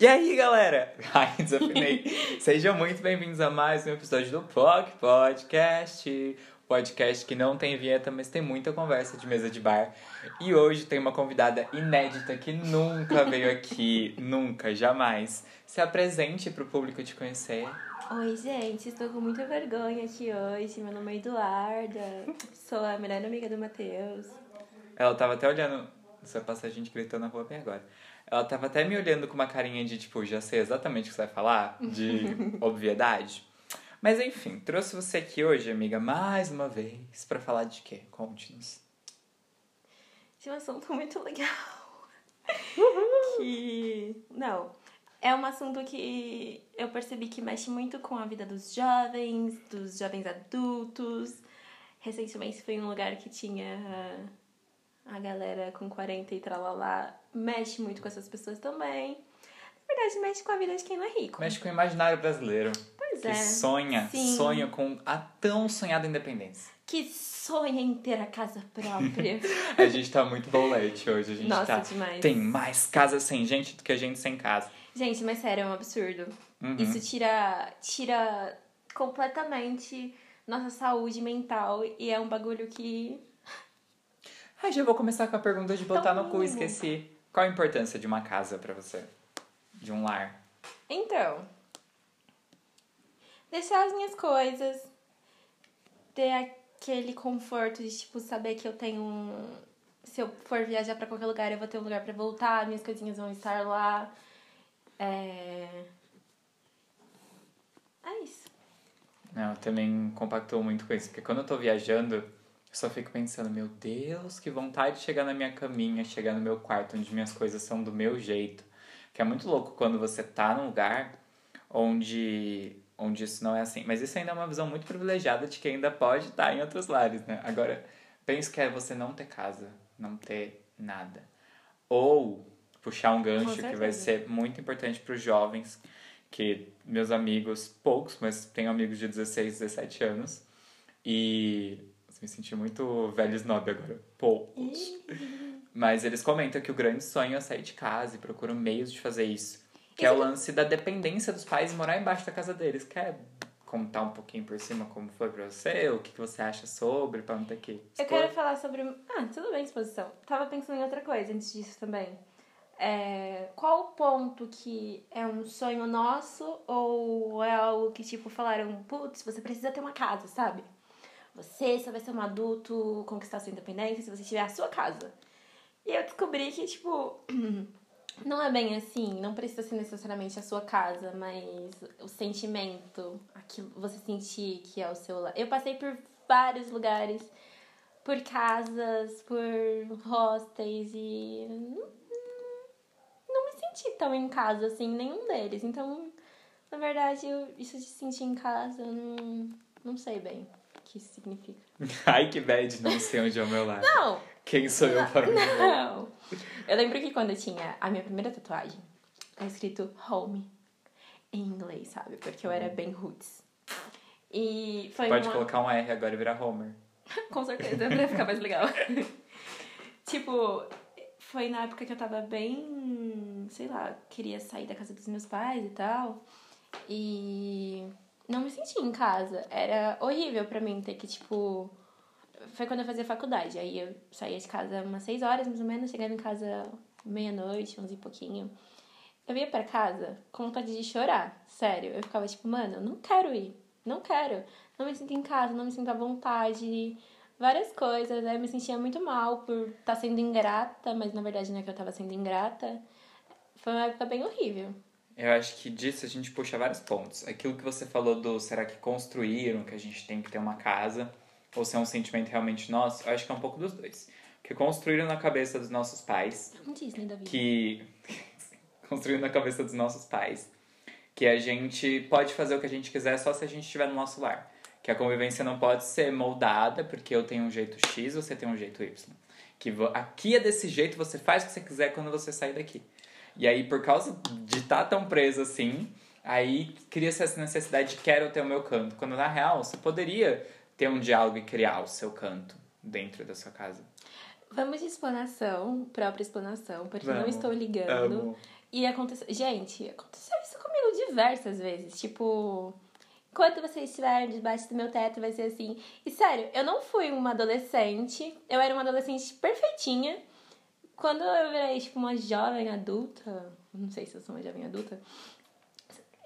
E aí, galera? Ai, desafinei. Sejam muito bem-vindos a mais um episódio do POC Podcast. Podcast que não tem vinheta, mas tem muita conversa de mesa de bar. E hoje tem uma convidada inédita que nunca veio aqui, nunca, jamais. Se apresente pro público te conhecer. Oi, gente, estou com muita vergonha aqui hoje. Meu nome é Eduarda, sou a melhor amiga do Matheus. Ela tava até olhando. Você vai passar gente gritando na rua bem agora. Ela tava até me olhando com uma carinha de tipo, já sei exatamente o que você vai falar, de obviedade. Mas enfim, trouxe você aqui hoje, amiga, mais uma vez, para falar de quê? Conte-nos. De um assunto muito legal. que. Não. É um assunto que eu percebi que mexe muito com a vida dos jovens, dos jovens adultos. Recentemente em um lugar que tinha a galera com 40 e tralalá mexe muito com essas pessoas também. Na verdade, mexe com a vida de quem não é rico. Mexe com o imaginário brasileiro. Pois que é. sonha, Sim. sonha com a tão sonhada independência. Que sonha em ter a casa própria. A gente tá muito bolete hoje, a gente Nossa, tá... demais. Tem mais casa sem gente do que gente sem casa. Gente, mas sério, é um absurdo. Uhum. Isso tira, tira completamente nossa saúde mental e é um bagulho que. Ah, já vou começar com a pergunta de botar Tão no cu, esqueci. Qual a importância de uma casa pra você? De um lar? Então. Deixar as minhas coisas. Ter aquele conforto de, tipo, saber que eu tenho um. Se eu for viajar pra qualquer lugar, eu vou ter um lugar pra voltar, minhas coisinhas vão estar lá. É. É isso. Não, eu também compactou muito com isso, porque quando eu tô viajando, eu só fico pensando, meu Deus, que vontade de chegar na minha caminha, chegar no meu quarto, onde minhas coisas são do meu jeito. Que é muito louco quando você tá num lugar onde, onde isso não é assim. Mas isso ainda é uma visão muito privilegiada de que ainda pode estar em outros lares, né? Agora, penso que é você não ter casa, não ter nada. Ou puxar um gancho que vai ser muito importante para os jovens, que meus amigos, poucos, mas tenho amigos de 16, 17 anos, e me senti muito velho snob agora, poucos. Mas eles comentam que o grande sonho é sair de casa e procuram meios de fazer isso. Que é o lance da dependência dos pais e morar embaixo da casa deles. Quer contar um pouquinho por cima como foi pra você? O que que você acha sobre, pra não ter que Eu expor? quero falar sobre. Ah, tudo bem, exposição. Tava pensando em outra coisa antes disso também. É, qual o ponto que é um sonho nosso ou é algo que, tipo, falaram, putz, você precisa ter uma casa, sabe? Você só vai ser um adulto, conquistar sua independência se você tiver a sua casa. E eu descobri que, tipo, não é bem assim, não precisa ser necessariamente a sua casa, mas o sentimento, aquilo, você sentir que é o seu lar. Eu passei por vários lugares, por casas, por hostels e não, me senti tão em casa assim, nenhum deles. Então, na verdade, eu, isso de sentir em casa, eu não, não sei bem que isso significa. Ai, que bad, não sei onde é o meu lar. Não! Quem sou eu para o meu lar? Não! Eu lembro que quando eu tinha a minha primeira tatuagem, tá escrito home em inglês, sabe? Porque eu era bem roots. E foi Pode uma... colocar um R agora e virar Homer. Com certeza, pra ficar mais legal. tipo, foi na época que eu tava bem, sei lá, queria sair da casa dos meus pais e tal. E não me sentia em casa. Era horrível pra mim ter que, tipo. Foi quando eu fazia faculdade. Aí eu saía de casa umas seis horas, mais ou menos, chegava em casa meia-noite, onze e pouquinho. Eu ia pra casa com vontade de chorar, sério. Eu ficava tipo, mano, eu não quero ir, não quero. Não me sinto em casa, não me sinto à vontade, várias coisas. Aí eu me sentia muito mal por estar sendo ingrata, mas na verdade não é que eu tava sendo ingrata. Foi uma época bem horrível. Eu acho que disso a gente puxa vários pontos. Aquilo que você falou do será que construíram, que a gente tem que ter uma casa, ou se é um sentimento realmente nosso, eu acho que é um pouco dos dois. Porque construíram na cabeça dos nossos pais É um Disney da vida. que. construíram na cabeça dos nossos pais que a gente pode fazer o que a gente quiser só se a gente estiver no nosso lar. Que a convivência não pode ser moldada porque eu tenho um jeito X, você tem um jeito Y. Que aqui é desse jeito, você faz o que você quiser quando você sair daqui. E aí, por causa de estar tão preso assim, aí cria-se essa necessidade de quero ter o meu canto. Quando na real, você poderia ter um diálogo e criar o seu canto dentro da sua casa. Vamos de explanação, própria explanação, porque não Vamos. estou ligando. Amo. E aconteceu. Gente, aconteceu isso comigo diversas vezes. Tipo, enquanto você estiver debaixo do meu teto, vai ser assim. E sério, eu não fui uma adolescente. Eu era uma adolescente perfeitinha. Quando eu virei, tipo, uma jovem adulta. Não sei se eu sou uma jovem adulta.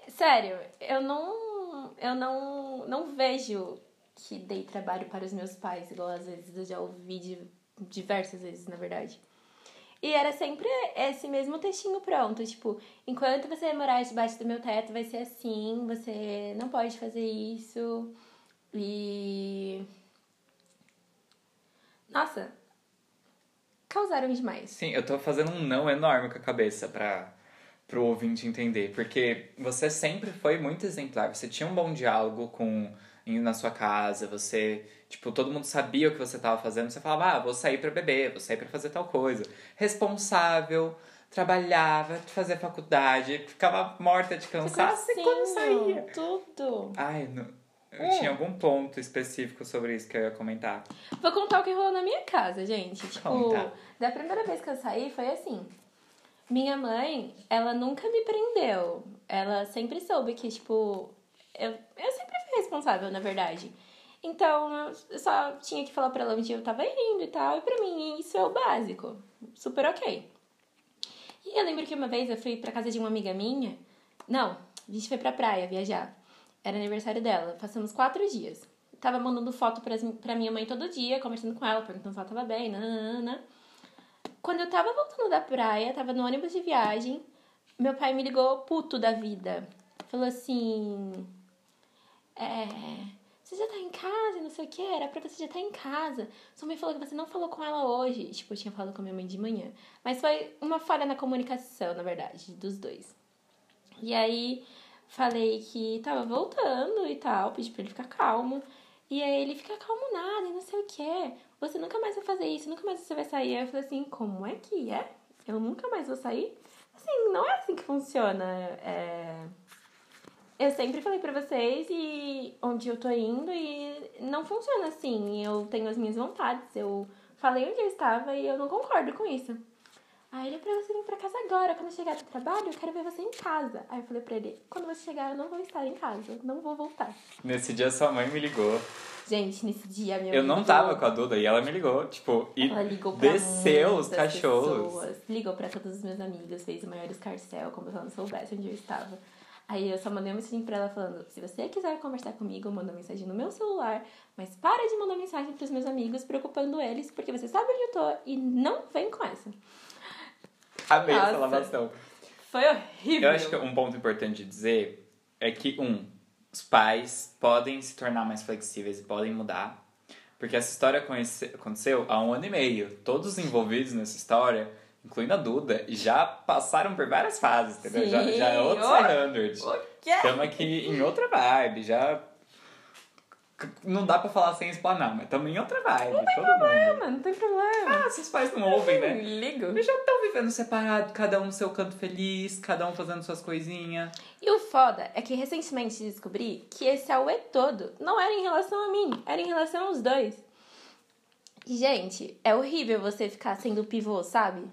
Sério, eu não. Eu não, não vejo que dei trabalho para os meus pais, igual às vezes eu já ouvi de, diversas vezes, na verdade. E era sempre esse mesmo textinho pronto, tipo, enquanto você morar debaixo do meu teto vai ser assim, você não pode fazer isso. E. Nossa, causaram demais. Sim, eu tô fazendo um não enorme com a cabeça pra, pro ouvinte entender, porque você sempre foi muito exemplar, você tinha um bom diálogo com na sua casa, você, tipo, todo mundo sabia o que você estava fazendo, você falava, ah, vou sair para beber, vou sair para fazer tal coisa. Responsável, trabalhava, fazia faculdade, ficava morta de cansaço e quando saía. Tudo. Ai, não, eu é. tinha algum ponto específico sobre isso que eu ia comentar. Vou contar o que rolou na minha casa, gente. Tipo, Conta. da primeira vez que eu saí foi assim. Minha mãe, ela nunca me prendeu. Ela sempre soube que, tipo, eu, eu sempre fui responsável, na verdade. Então, eu só tinha que falar pra ela onde eu tava indo e tal. E pra mim, isso é o básico. Super ok. E eu lembro que uma vez eu fui pra casa de uma amiga minha. Não, a gente foi pra praia viajar. Era aniversário dela. Passamos quatro dias. Tava mandando foto pra, minha mãe todo dia, conversando com ela, perguntando se ela tava bem, nanana. Quando eu tava voltando da praia, tava no ônibus de viagem, meu pai me ligou puto da vida. Falou assim: é, você já tá em casa, não sei o que, era pra você já estar tá em casa. Sua mãe falou que você não falou com ela hoje. Tipo, eu tinha falado com minha mãe de manhã. Mas foi uma falha na comunicação, na verdade, dos dois. E aí, falei que tava voltando e tal, pedi pra ele ficar calmo. E aí ele fica calmo nada e não sei o que. Você nunca mais vai fazer isso, nunca mais você vai sair. Aí eu falei assim, como é que é? Eu nunca mais vou sair? Assim, não é assim que funciona. É eu sempre falei pra vocês e onde eu tô indo e não funciona assim. Eu tenho as minhas vontades. Eu falei onde eu estava e eu não concordo com isso. Aí ele pra você vir pra casa agora. Quando eu chegar do trabalho, eu quero ver você em casa. Aí eu falei pra ele, quando você chegar, eu não vou estar em casa. Não vou voltar. Nesse dia sua mãe me ligou. Gente, nesse dia minha Eu não tava com a Duda e ela me ligou, tipo, e ela ligou pra desceu os cachorros. Pessoas, ligou pra todos os meus amigos, fez o maior escarcel, como se ela não soubesse onde eu estava. Aí eu só mandei uma mensagem pra ela falando: se você quiser conversar comigo, manda mensagem no meu celular, mas para de mandar mensagem pros meus amigos, preocupando eles, porque você sabe onde eu tô e não vem com essa. Amei Nossa, essa lavação. Foi horrível. Eu acho que um ponto importante de dizer é que, um, os pais podem se tornar mais flexíveis e podem mudar. Porque essa história aconteceu há um ano e meio. Todos os envolvidos nessa história incluindo a Duda, já passaram por várias fases, entendeu? Sim. Já, já é outro oh, Estamos aqui em outra vibe, já. Não dá pra falar sem explanar, mas estamos em outra vibe. Não tem todo problema, mundo. não tem problema. Ah, seus pais não ouvem, né? Ligo. Eles já estão vivendo separado, cada um no seu canto feliz, cada um fazendo suas coisinhas. E o foda é que recentemente descobri que esse auê todo não era em relação a mim, era em relação aos dois. Gente, é horrível você ficar sendo pivô, sabe?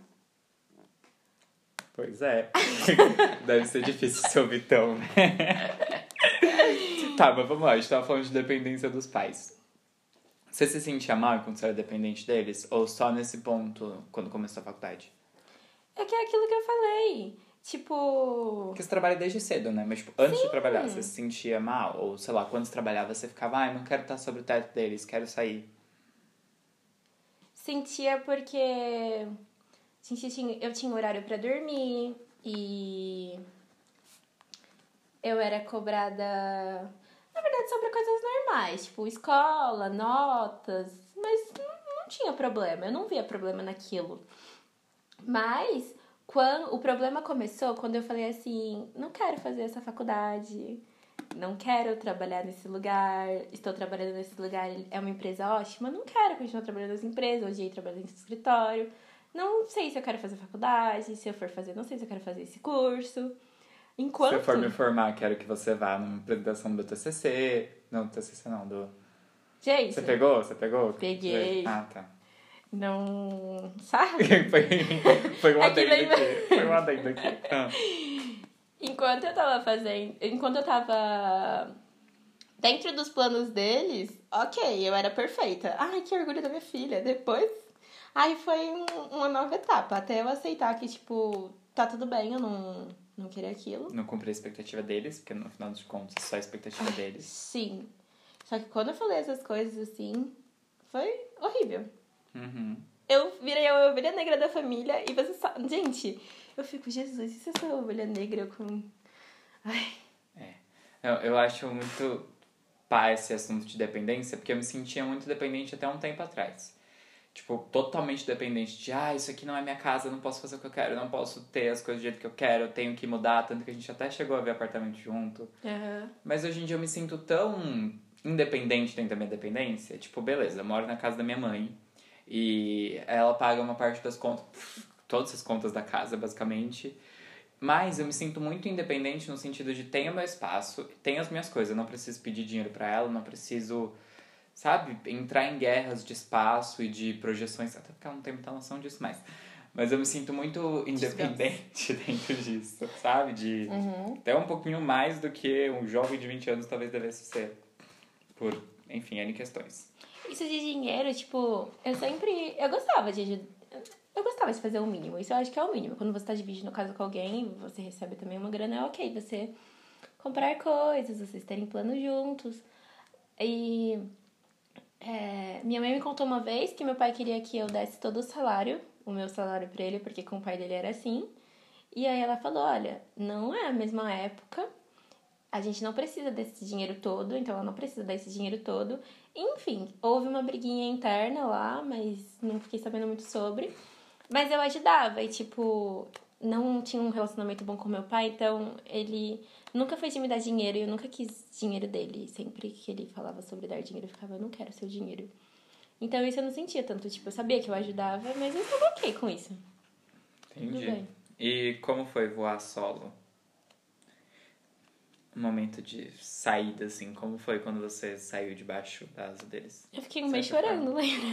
Pois é. Deve ser difícil ser o Vitão, né? tá, mas vamos lá, a gente tava falando de dependência dos pais. Você se sentia mal quando você era dependente deles? Ou só nesse ponto, quando começou a faculdade? É que é aquilo que eu falei. Tipo. Porque você trabalha desde cedo, né? Mas, tipo, antes Sim. de trabalhar, você se sentia mal? Ou, sei lá, quando você trabalhava, você ficava, ai, não quero estar sobre o teto deles, quero sair. Sentia porque Gente, eu tinha horário para dormir e eu era cobrada, verdade, sobre coisas normais, tipo escola, notas, mas não, não tinha problema, eu não via problema naquilo. Mas quando o problema começou quando eu falei assim, não quero fazer essa faculdade, não quero trabalhar nesse lugar, estou trabalhando nesse lugar, é uma empresa ótima, não quero continuar trabalhando nessa empresa, odiei trabalhar nesse escritório. Não sei se eu quero fazer faculdade, se eu for fazer, não sei se eu quero fazer esse curso. Enquanto... Se eu for me formar, quero que você vá numa apresentação do TCC. Não, do TCC não, do... Gente... Você pegou? Você pegou? Peguei. Ah, tá. Não. Sabe? foi, foi um É adendo lembra- aqui. Foi um adendo aqui. Ah. Enquanto eu tava fazendo. Enquanto eu tava dentro dos planos deles, ok, eu era perfeita. Ai, que orgulho da minha filha. Depois. Aí foi um- uma nova etapa. Até eu aceitar que, tipo, tá tudo bem, eu não, não queria aquilo. Não cumpri a expectativa deles, porque no final dos contos é só a expectativa deles. Sim. Só que quando eu falei essas coisas assim, foi horrível. Uhum. Eu virei a ovelha negra da família e você sabe. Gente, eu fico, Jesus, e se eu sou a ovelha negra com. Ai. Eu, eu acho muito pá esse assunto de dependência, porque eu me sentia muito dependente até um tempo atrás. Tipo, totalmente dependente de, ah, isso aqui não é minha casa, eu não posso fazer o que eu quero, eu não posso ter as coisas do jeito que eu quero, eu tenho que mudar, tanto que a gente até chegou a ver apartamento junto. Aham. Mas hoje em dia eu me sinto tão independente dentro da minha dependência. Tipo, beleza, eu moro na casa da minha mãe e ela paga uma parte das contas, todas as contas da casa, basicamente. Mas eu me sinto muito independente no sentido de tenho meu espaço, tenho as minhas coisas, eu não preciso pedir dinheiro pra ela, não preciso, sabe, entrar em guerras de espaço e de projeções, até porque ela não tem muita noção disso mais. Mas eu me sinto muito independente dentro disso, sabe? De Uhum. até um pouquinho mais do que um jovem de 20 anos talvez devesse ser. Por, enfim, N questões. Isso de dinheiro, tipo, eu sempre. Eu gostava de ajudar. Eu gostava de fazer o mínimo. Isso eu acho que é o mínimo. Quando você tá dividindo casa com alguém, você recebe também uma grana, é ok. Você comprar coisas, vocês terem plano juntos. E. é, minha mãe me contou uma vez que meu pai queria que eu desse todo o salário, o meu salário pra ele, porque com o pai dele era assim. E aí ela falou: olha, não é a mesma época, a gente não precisa desse dinheiro todo, então ela não precisa desse dinheiro todo. Enfim, houve uma briguinha interna lá, mas não fiquei sabendo muito sobre. Mas eu ajudava e, tipo, não tinha um relacionamento bom com meu pai, então ele nunca foi de me dar dinheiro e eu nunca quis dinheiro dele. Sempre que ele falava sobre dar dinheiro, eu ficava, eu não quero seu dinheiro. Então isso eu não sentia tanto, tipo, eu sabia que eu ajudava, mas eu tava ok com isso. Entendi. bem. E como foi voar solo? Um momento de saída, assim. Como foi quando você saiu debaixo da asa deles? Eu fiquei um Certa chorando, lembra?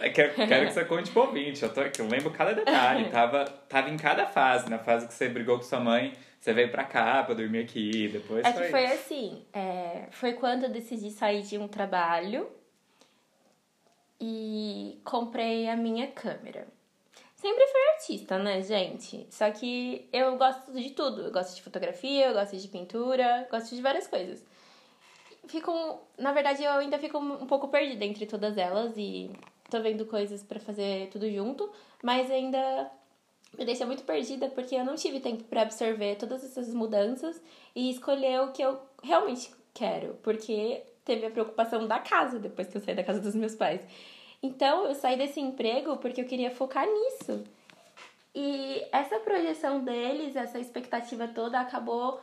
Eu quero, quero que você conte pro ouvinte. Eu, tô, que eu lembro cada detalhe. Tava, tava em cada fase. Na fase que você brigou com sua mãe, você veio pra cá pra dormir aqui. Depois É foi... que foi assim, é, foi quando eu decidi sair de um trabalho e comprei a minha câmera. Sempre fui artista, né, gente? Só que eu gosto de tudo. Eu gosto de fotografia, eu gosto de pintura, gosto de várias coisas. Fico, na verdade, eu ainda fico um pouco perdida entre todas elas e tô vendo coisas pra fazer tudo junto, mas ainda me deixa muito perdida porque eu não tive tempo pra absorver todas essas mudanças e escolher o que eu realmente quero, porque teve a preocupação da casa depois que eu saí da casa dos meus pais. Então, eu saí desse emprego porque eu queria focar nisso. E essa projeção deles, essa expectativa toda acabou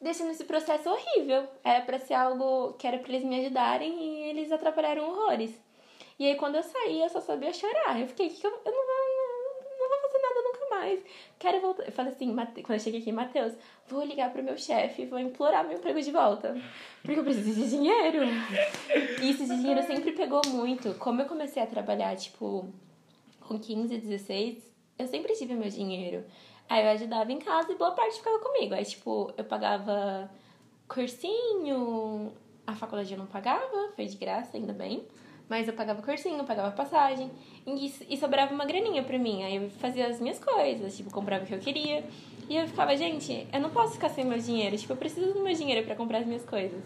deixando esse processo horrível. Era pra ser algo que era pra eles me ajudarem e eles atrapalharam horrores. E aí, quando eu saí, eu só sabia chorar. Eu fiquei, que eu, eu não vou, não vou fazer nada nunca mais. Quero voltar. Eu falei assim, Mate- quando eu cheguei aqui, Matheus, vou ligar pro meu chefe vou implorar meu emprego de volta. Porque eu preciso de dinheiro. E isso de dinheiro sempre pegou muito. Como eu comecei a trabalhar, tipo, com 15, 16, eu sempre tive meu dinheiro. Aí eu ajudava em casa e boa parte ficava comigo. Aí, tipo, eu pagava cursinho, a faculdade eu não pagava, foi de graça, ainda bem. Mas eu pagava cursinho, pagava passagem. E, sobrava uma graninha pra mim. Aí eu fazia as minhas coisas, tipo, comprava o que eu queria. E eu ficava, gente, eu não posso ficar sem meu dinheiro. Tipo, eu preciso do meu dinheiro pra comprar as minhas coisas.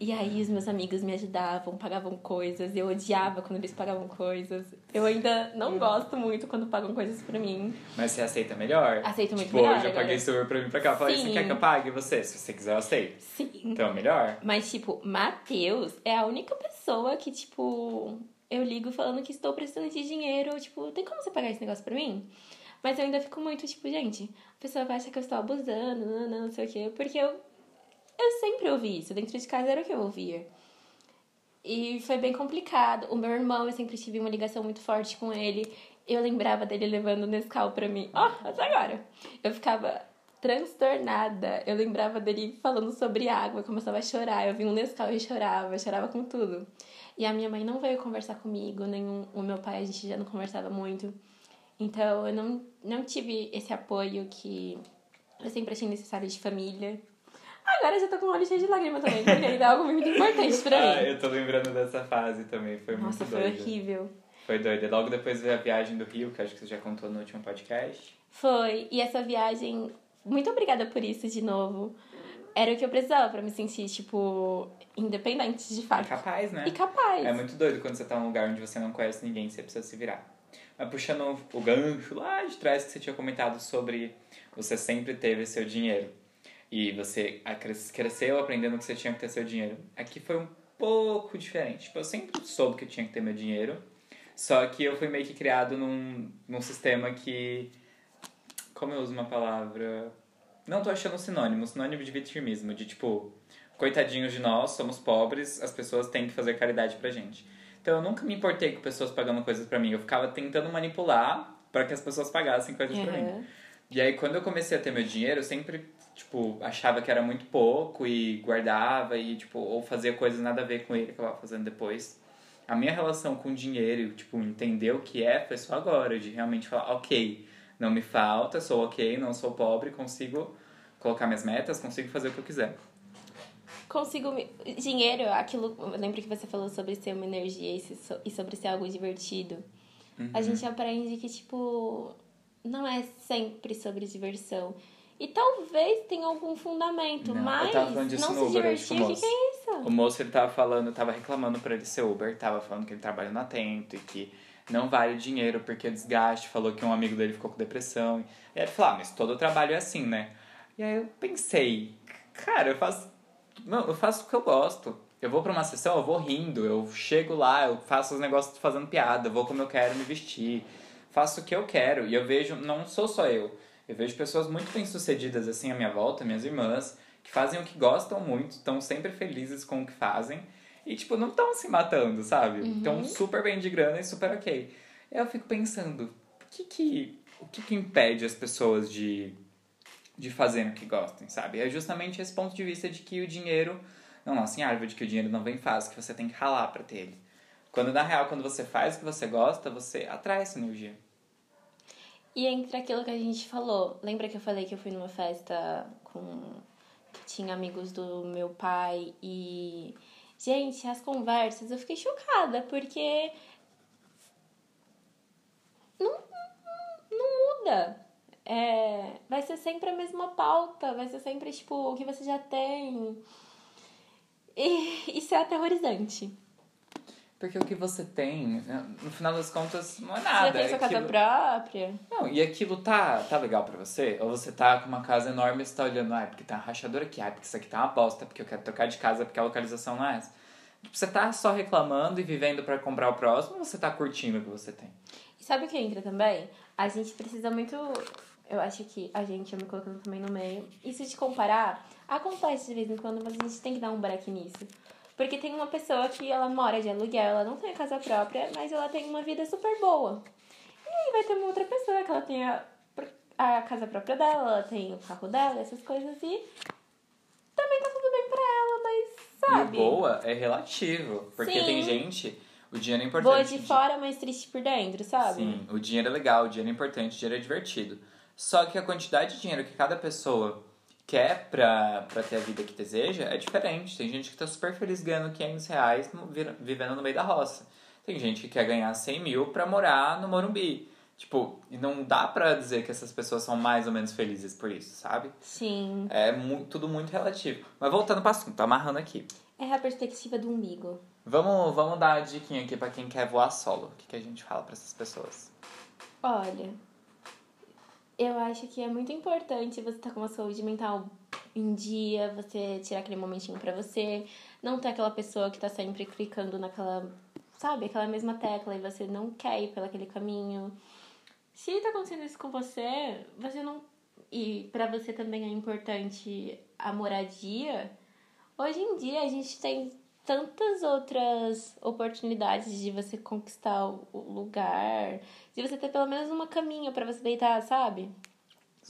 E aí os meus amigos me ajudavam, pagavam coisas. Eu odiava quando eles pagavam coisas. Eu ainda não gosto muito quando pagam coisas pra mim. Mas você aceita melhor? Aceito muito tipo, melhor, hoje eu paguei agora. seu pra mim pra cá. Eu Falei, você quer que eu pague você? Se você quiser, eu aceito. Sim. Então, melhor. Mas, tipo, Matheus é a única pessoa que, tipo, eu ligo falando que estou precisando de dinheiro. Tipo, tem como você pagar esse negócio pra mim? Mas eu ainda fico muito, tipo, gente, a pessoa vai achar que eu estou abusando, não, não, não sei o quê. Porque eu, eu sempre ouvi isso. Dentro de casa era o que eu ouvia. E foi bem complicado. O meu irmão, eu sempre tive uma ligação muito forte com ele. Eu lembrava dele levando Nescau pra mim. Ó, até agora. Eu ficava transtornada. Eu lembrava dele falando sobre água, eu começava a chorar. Eu vi um Nescau e chorava, chorava com tudo. E a minha mãe não veio conversar comigo, nem o meu pai, a gente já não conversava muito. Então eu não, não tive esse apoio que eu sempre achei necessário de família. Agora eu já tô com o olho cheio de lágrimas também, porque ainda é algo muito importante pra mim. Ah, eu tô lembrando dessa fase também, foi Nossa, muito foi doido. horrível. Foi doido. Logo depois veio a viagem do Rio, que acho que você já contou no último podcast. Foi. E essa viagem, muito obrigada por isso de novo. Era o que eu precisava pra me sentir, tipo, independente de E fato. capaz, né? E capaz. É muito doido quando você tá num lugar onde você não conhece ninguém, você precisa se virar. Mas puxando o gancho lá de trás que você tinha comentado sobre você sempre teve seu dinheiro. E você cres- cresceu aprendendo que você tinha que ter seu dinheiro. Aqui foi um pouco diferente. Tipo, eu sempre soube que eu tinha que ter meu dinheiro. Só que eu fui meio que criado num, num sistema que. Como eu uso uma palavra. Não tô achando um sinônimo, sinônimo de vitimismo, de tipo, coitadinhos de nós, somos pobres, as pessoas têm que fazer caridade pra gente. Então eu nunca me importei com pessoas pagando coisas pra mim, eu ficava tentando manipular para que as pessoas pagassem coisas pra mim. Uhum. E aí quando eu comecei a ter meu dinheiro, eu sempre, tipo, achava que era muito pouco e guardava e tipo, ou fazia coisas nada a ver com ele, acabava fazendo depois. A minha relação com o dinheiro, tipo, entender o que é, foi só agora, de realmente falar, ok, não me falta, sou ok, não sou pobre, consigo colocar minhas metas, consigo fazer o que eu quiser. Consigo. me- Dinheiro, aquilo. Eu lembro que você falou sobre ser uma energia e e sobre ser algo divertido. A gente aprende que, tipo, não é sempre sobre diversão. E talvez tenha algum fundamento, Não, eu mas tava falando disso não no se divertir, com o que, que é isso? O moço ele tava falando, tava reclamando pra ele ser Uber, tava falando que ele trabalha no atento e que não vale dinheiro porque é desgaste, falou que um amigo dele ficou com depressão. E aí ele falou, ah, mas todo trabalho é assim, né? E aí eu pensei, cara, eu faço. Não, eu faço o que eu gosto. Eu vou pra uma sessão, eu vou rindo, eu chego lá, eu faço os negócios fazendo piada, vou como eu quero me vestir, faço o que eu quero. E eu vejo, não sou só eu, eu vejo pessoas muito bem-sucedidas assim à minha volta, minhas irmãs, que fazem o que gostam muito, estão sempre felizes com o que fazem e, tipo, não estão se matando, sabe? Estão super bem de grana e super ok. Eu fico pensando, o que que, o que, que impede as pessoas de, de fazerem o que gostem, sabe? É justamente esse ponto de vista de que o dinheiro não nasce em árvore, de que o dinheiro não vem fácil, que você tem que ralar pra ter ele. Quando, na real, quando você faz o que você gosta, você atrai essa energia. E entre aquilo que a gente falou, lembra que eu falei que eu fui numa festa com. que tinha amigos do meu pai e. Gente, as conversas, eu fiquei chocada, porque. Não, não, muda. É, vai ser sempre a mesma pauta, vai ser sempre, tipo, o que você já tem. E isso é aterrorizante. Porque o que você tem, né, no final das contas, não é Você nada. já tem é sua casa aquilo- própria. Não, e aquilo tá, tá legal pra você? Ou você tá com uma casa enorme e você tá olhando, ai, porque tá uma rachadura aqui, ai, porque isso aqui tá uma bosta, porque eu quero trocar de casa porque a localização não é essa. Tipo, você tá só reclamando e vivendo pra comprar o próximo ou você tá curtindo o que você tem? E sabe o que entra também? A gente precisa muito. Eu acho que a gente, eu me colocando também no meio. Isso de comparar, acontece de vez em quando, mas a gente tem que dar um break nisso. Porque tem uma pessoa que ela mora de aluguel, ela não tem a casa própria, mas ela tem uma vida super boa. E aí vai ter uma outra pessoa que ela tem a, a casa própria dela, ela tem o carro dela, essas coisas, e também tá tudo bem pra ela, mas sabe? E boa é relativo, porque Sim. tem gente, o dinheiro é importante. Boa de fora, mas triste por dentro, sabe? Sim, o dinheiro é legal, o dinheiro é importante, o dinheiro é divertido. Só que a quantidade de dinheiro que cada pessoa quer pra, pra ter a vida que deseja é diferente. Tem gente que tá super feliz ganhando 500 reais no- vivendo no meio da roça. Tem gente que quer ganhar 100 mil pra morar no Morumbi. Tipo, e não dá pra dizer que essas pessoas são mais ou menos felizes por isso, sabe? Sim. É mu- tudo muito relativo. Mas voltando pro assunto, tô amarrando aqui. É a perspectiva do umbigo. Vamos, vamos dar a diquinha aqui pra quem quer voar solo. O que, que a gente fala pra essas pessoas? Olha, eu acho que é muito importante você estar com uma saúde mental em dia, você tirar aquele momentinho pra você, não ter aquela pessoa que tá sempre clicando naquela, sabe, aquela mesma tecla e você não quer ir pelo aquele caminho. Se tá acontecendo isso com você, você não e pra você também é importante a moradia. Hoje em dia a gente tem tantas outras oportunidades de você conquistar o lugar, de você ter pelo menos uma caminha pra você deitar, sabe?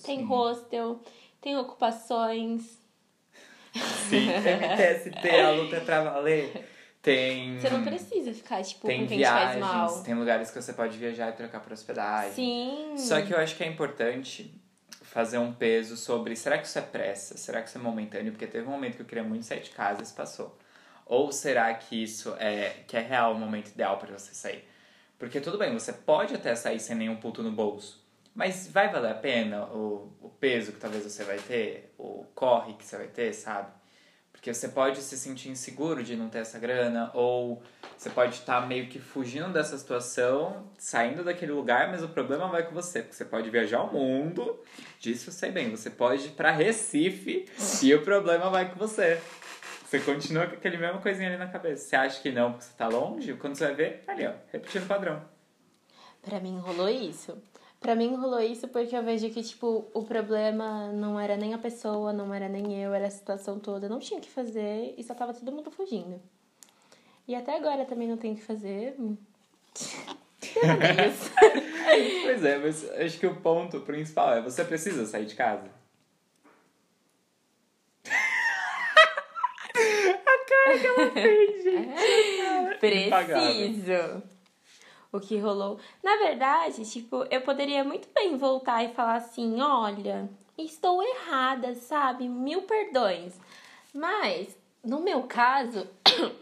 Tem Sim. hostel, tem ocupações. Sim, MTST, a luta é pra valer. Tem. Você não precisa ficar, tipo, Tem com quem te faz mal. viagens, tem lugares que você pode viajar e trocar por hospedagem. Sim. Só que eu acho que é importante fazer um peso sobre será que isso é pressa? Será que isso é momentâneo? Porque teve um momento que eu queria muito sair de casa e isso passou. Ou será que isso é que é real o momento ideal para você sair? Porque tudo bem, você pode até sair sem nenhum puto no bolso. Mas vai valer a pena o, o peso que talvez você vai ter, o corre que você vai ter, sabe? Porque você pode se sentir inseguro de não ter essa grana, ou você pode estar meio que fugindo dessa situação, saindo daquele lugar, mas o problema vai com você, porque você pode viajar ao mundo, disso eu sei bem, você pode ir pra Recife e o problema vai com você. Você continua com aquele mesmo coisinha ali na cabeça. Você acha que não, porque você tá longe, quando você vai ver, tá ali, ó, repetindo o padrão. Pra mim rolou isso. Pra mim rolou isso porque eu vejo que, tipo, o problema não era nem a pessoa, não era nem eu, era a situação toda. Eu não tinha o que fazer e só tava todo mundo fugindo. E até agora também não tenho o que fazer. Pois é, mas acho que o ponto principal é você precisa sair de casa. Gente. Preciso. O que rolou. Na verdade, tipo, eu poderia muito bem voltar e falar assim: olha, estou errada, sabe? Mil perdões. Mas, no meu caso,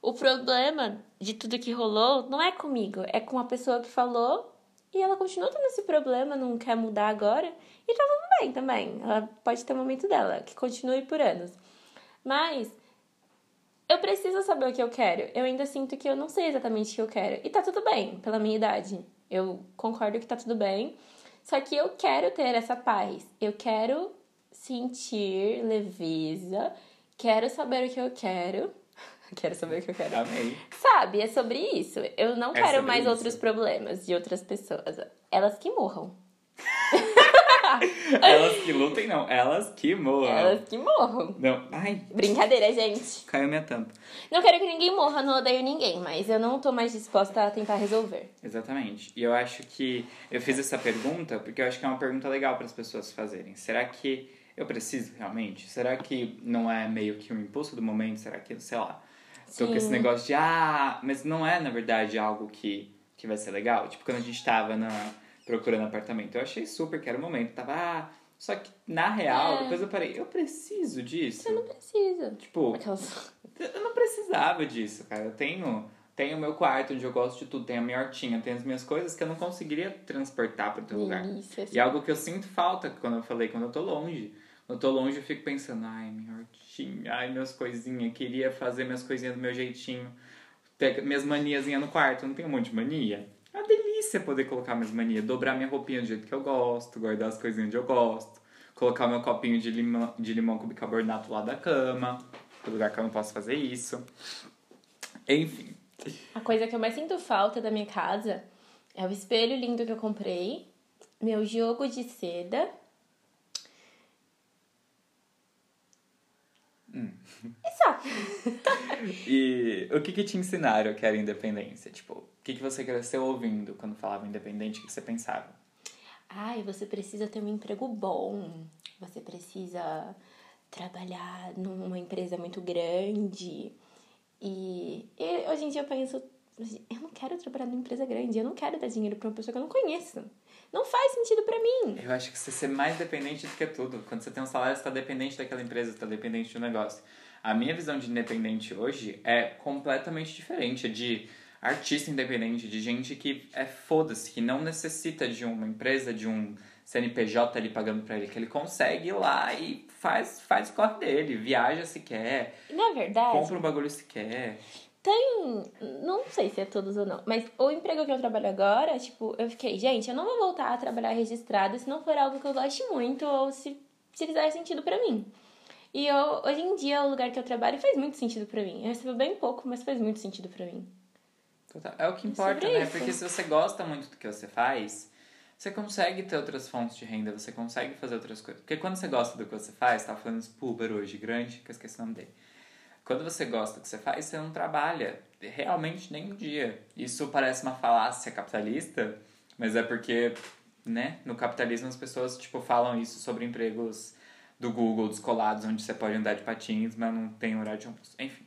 o problema de tudo que rolou não é comigo, é com a pessoa que falou e ela continua tendo esse problema, não quer mudar agora. E tá tudo bem também. Ela pode ter o momento dela, que continue por anos. Mas eu preciso saber o que eu quero. Eu ainda sinto que eu não sei exatamente o que eu quero. E tá tudo bem, pela minha idade. Eu concordo que tá tudo bem. Só que eu quero ter essa paz. Eu quero sentir leveza. Quero saber o que eu quero. quero saber o que eu quero. Amei. Sabe, é sobre isso. Eu não É quero mais isso. outros problemas de outras pessoas. Elas que morram. Elas que lutem, não. Elas que morram. Elas que morram. Não. Ai, Brincadeira, gente. caiu minha tampa. Não quero que ninguém morra, não odeio ninguém, mas eu não tô mais disposta a tentar resolver. Exatamente. E eu acho que eu fiz essa pergunta porque eu acho que é uma pergunta legal para as pessoas fazerem. Será que eu preciso realmente? Será que não é meio que um impulso do momento? Será que, sei lá, tô com esse negócio de ah, mas não é na verdade algo que, que vai ser legal? Tipo, quando a gente tava na, procurando apartamento, eu achei super que era o momento. Tava, ah, só que na real, É. depois eu parei, eu preciso disso. Você não precisa. Tipo, Aquelas... eu não precisava disso, cara. Eu tenho, tenho o meu quarto onde eu gosto de tudo, tenho a minha hortinha, tenho as minhas coisas que eu não conseguiria transportar para outro lugar. E é algo que eu sinto falta quando eu falei, quando eu tô longe. Quando eu tô longe, eu fico pensando, ai, minha hortinha, ai, minhas coisinhas, queria fazer minhas coisinhas do meu jeitinho. Minhas maniazinhas no quarto, eu não tenho um monte de mania. É uma delícia poder colocar minhas manias, dobrar minha roupinha do jeito que eu gosto, guardar as coisinhas onde eu gosto, colocar meu copinho de limão, de limão com bicarbonato lá da cama, no lugar que eu não posso fazer isso. Enfim, A coisa que eu mais sinto falta da minha casa é o espelho lindo que eu comprei, meu jogo de seda. Hum. E só. E o que que te ensinaram que era independência? Tipo, o que que você cresceu ouvindo quando falava independente? O que você pensava? Ai, você precisa ter um emprego bom. Você precisa trabalhar numa empresa muito grande. E, e hoje em dia eu penso, eu não quero trabalhar numa empresa grande, eu não quero dar dinheiro pra uma pessoa que eu não conheço. Não faz sentido pra mim. Eu acho que você ser mais dependente do que tudo. Quando você tem um salário, você tá dependente daquela empresa, você tá dependente do negócio. A minha visão de independente hoje é completamente diferente. É de artista independente, de gente que é foda-se, que não necessita de uma empresa, de um CNPJ ali pagando pra ele, que ele consegue ir lá e faz, faz o corre dele, viaja se quer, Na verdade, compra um bagulho se quer. Tem. Não sei se é todos ou não, mas o emprego que eu trabalho agora, tipo, eu fiquei, gente, eu não vou voltar a trabalhar registrado se não for algo que eu goste muito ou se, se fizer sentido pra mim. E eu, hoje em dia, o lugar que eu trabalho faz muito sentido pra mim. Eu recebo bem pouco, mas faz muito sentido pra mim. Total. É o que É importa, né? isso. Porque se você gosta muito do que você faz, você consegue ter outras fontes de renda, você consegue fazer outras coisas. Porque quando você gosta do que você faz, tava falando isso pro Uber hoje, grande, que eu esqueci o nome dele. Quando você gosta do que você faz, você não trabalha realmente nem um dia. Isso parece uma falácia capitalista, mas é porque, né, no capitalismo as pessoas, tipo, falam isso sobre empregos do Google, dos colados, onde você pode andar de patins, mas não tem horário de almoço. Enfim.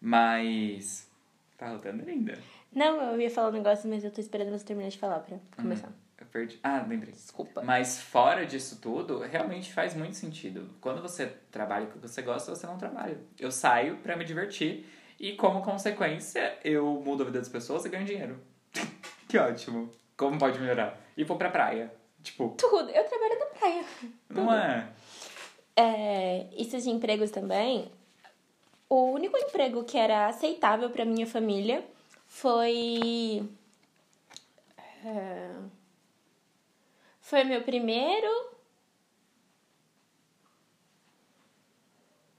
Mas. Tá rodando ainda. Não, eu ia falar um negócio, mas eu tô esperando você terminar de falar pra começar. Eu perdi. Ah, lembrei. Desculpa. Mas fora disso tudo, realmente faz muito sentido. Quando você trabalha com o que você gosta, você não trabalha. Eu saio pra me divertir e, como consequência, eu mudo a vida das pessoas e ganho dinheiro. que ótimo. Como pode melhorar? E vou pra praia. Tipo, Tudo. Eu trabalho na praia. não é? É, isso de empregos também. O único emprego que era aceitável pra minha família foi. é, foi meu primeiro.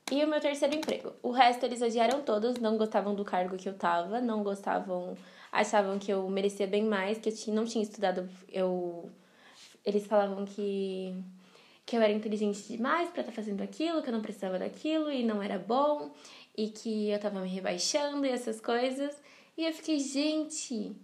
E o meu terceiro emprego. O resto eles odiaram todos, não gostavam do cargo que eu tava, não gostavam, achavam que eu merecia bem mais, que eu tinha, não tinha estudado. Eu, eles falavam que que eu era inteligente demais pra estar fazendo aquilo, que eu não precisava daquilo e não era bom, e que eu tava me rebaixando e essas coisas. E eu fiquei, gente.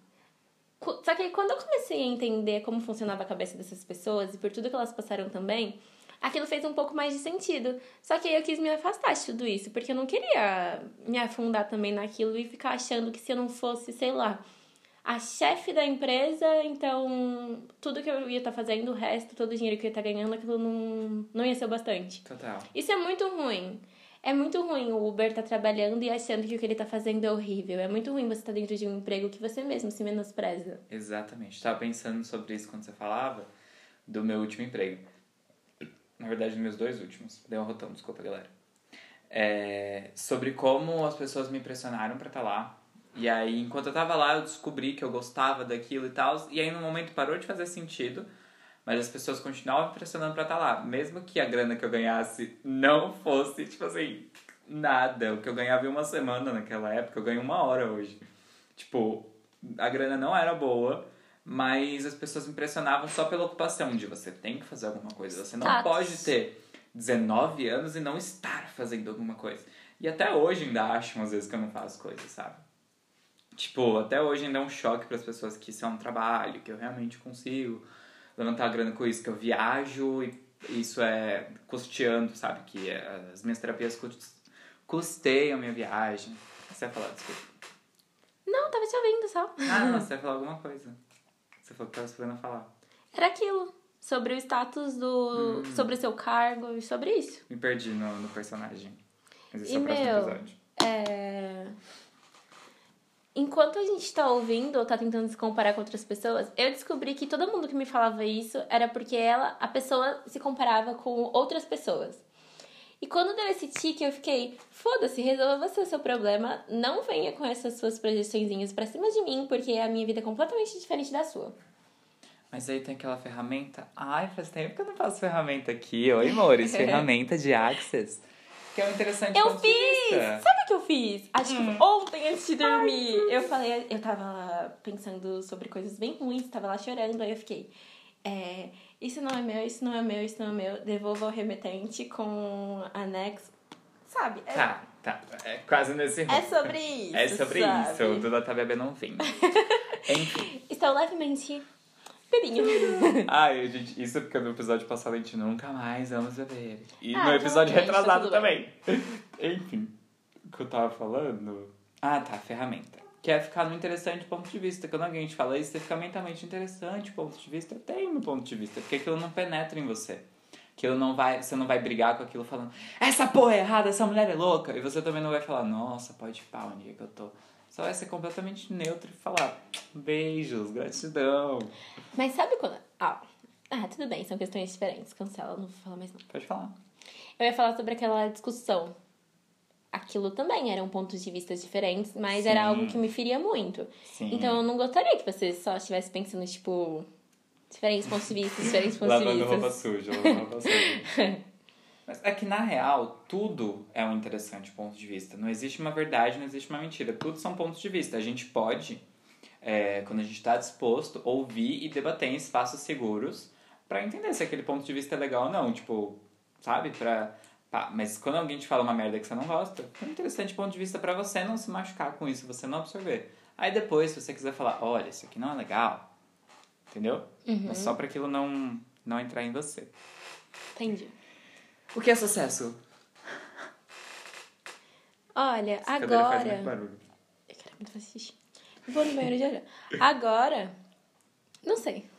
Só que aí quando eu comecei a entender como funcionava a cabeça dessas pessoas e por tudo que elas passaram também, aquilo fez um pouco mais de sentido. Só que aí eu quis me afastar de tudo isso, porque eu não queria me afundar também naquilo e ficar achando que se eu não fosse, sei lá, a chefe da empresa, então tudo que eu ia estar fazendo, o resto, todo o dinheiro que eu ia estar ganhando, aquilo não, não ia ser o bastante. Total. Isso é muito ruim. É muito ruim o Uber tá trabalhando e achando que o que ele tá fazendo é horrível. É muito ruim você estar dentro de um emprego que você mesmo se menospreza. Exatamente. Tava pensando sobre isso quando você falava do meu último emprego. Na verdade, dos meus dois últimos. Deu um rotão, desculpa, galera. É, sobre como as pessoas me impressionaram pra estar lá. E aí, enquanto eu tava lá, eu descobri que eu gostava daquilo e tal. E aí, no momento, parou de fazer sentido. Mas as pessoas continuavam me impressionando pra estar lá. Mesmo que a grana que eu ganhasse não fosse, tipo assim, nada. O que eu ganhava em uma semana naquela época, eu ganho uma hora hoje. Tipo, a grana não era boa, mas as pessoas me impressionavam só pela ocupação de você tem que fazer alguma coisa. Você não Status. pode ter 19 anos e não estar fazendo alguma coisa. E até hoje ainda acham, às vezes, que eu não faço coisas, sabe? Tipo, até hoje ainda é um choque para as pessoas que isso é um trabalho, que eu realmente consigo levantar grana com isso, que eu viajo e isso é custeando, sabe? Que é- as minhas terapias cus- custeiam a minha viagem. Você vai falar, desculpa. Não, tava te ouvindo só. Ah, não, você vai falar alguma coisa. Você falou que tava esperando falar. Era aquilo. Sobre o status do. sobre o seu cargo e sobre isso. Me perdi no, no personagem. Mas esse E, é o próximo meu, episódio. É... Enquanto a gente tá ouvindo ou tá tentando se comparar com outras pessoas, eu descobri que todo mundo que me falava isso era porque ela, a pessoa se comparava com outras pessoas. E quando deu esse tique, eu fiquei, foda-se, resolva você o seu problema, não venha com essas suas projeçõezinhas pra cima de mim, porque a minha vida é completamente diferente da sua. Mas aí tem aquela ferramenta. Ai, faz tempo que eu não faço ferramenta aqui. Oi, amores. ferramenta de Access. Que é um interessante Eu fiz! Sabe o que eu fiz? Acho que ontem antes de dormir. eu falei, eu tava pensando sobre coisas bem ruins, tava lá chorando, aí eu fiquei. É, isso não é meu, isso não é meu, isso não é meu. Devolva ao remetente com anexo. Sabe? É, Tá, tá. É quase nesse é sobre isso. É sobre sabe? isso. O Duda tá bebendo um vinho. Enfim. Estou levemente bebinho. Ai, gente, isso é porque no episódio passado a gente nunca mais vamos beber. E Ah, no episódio realmente, tá retrasado tudo também. Enfim, o que eu tava falando. Ah, tá, ferramenta. Que é ficar no interessante ponto de vista. Quando alguém te fala isso, você fica mentalmente interessante ponto de vista. Eu tenho meu ponto de vista, porque aquilo não penetra em você. Aquilo não vai, você não vai brigar com aquilo falando, essa porra é errada, essa mulher é louca. E você também não vai falar, nossa, pode pau, onde é que eu tô. Só vai ser completamente neutro e falar, beijos, gratidão. Mas sabe quando. Ah, ah, tudo bem, são questões diferentes. Cancela, não vou falar mais não. Pode falar. Eu ia falar sobre aquela discussão. Aquilo também eram pontos de vista diferentes, mas era Sim. algo que me feria muito. Sim. Então eu não gostaria que você só estivesse pensando, tipo, diferentes pontos de vista, diferentes pontos de Lavando roupa vista. suja, lavando roupa suja. Mas é que, na real, tudo é um interessante ponto de vista. Não existe uma verdade, não existe uma mentira. Tudo são pontos de vista. A gente pode, é, quando a gente está disposto, ouvir e debater em espaços seguros pra entender se aquele ponto de vista é legal ou não. Tipo, sabe? Pra, mas quando alguém te fala uma merda que você não gosta, é um interessante ponto de vista pra você não se machucar com isso, você não absorver. Aí depois, se você quiser falar, olha, isso aqui não é legal, entendeu? Uhum. Mas só pra aquilo não, não entrar em você. Entendi. O que é sucesso? Olha, Essa cadeira faz agora. muito barulho. Eu quero muito fazer xixi. Vou no banheiro já já. Agora, não sei.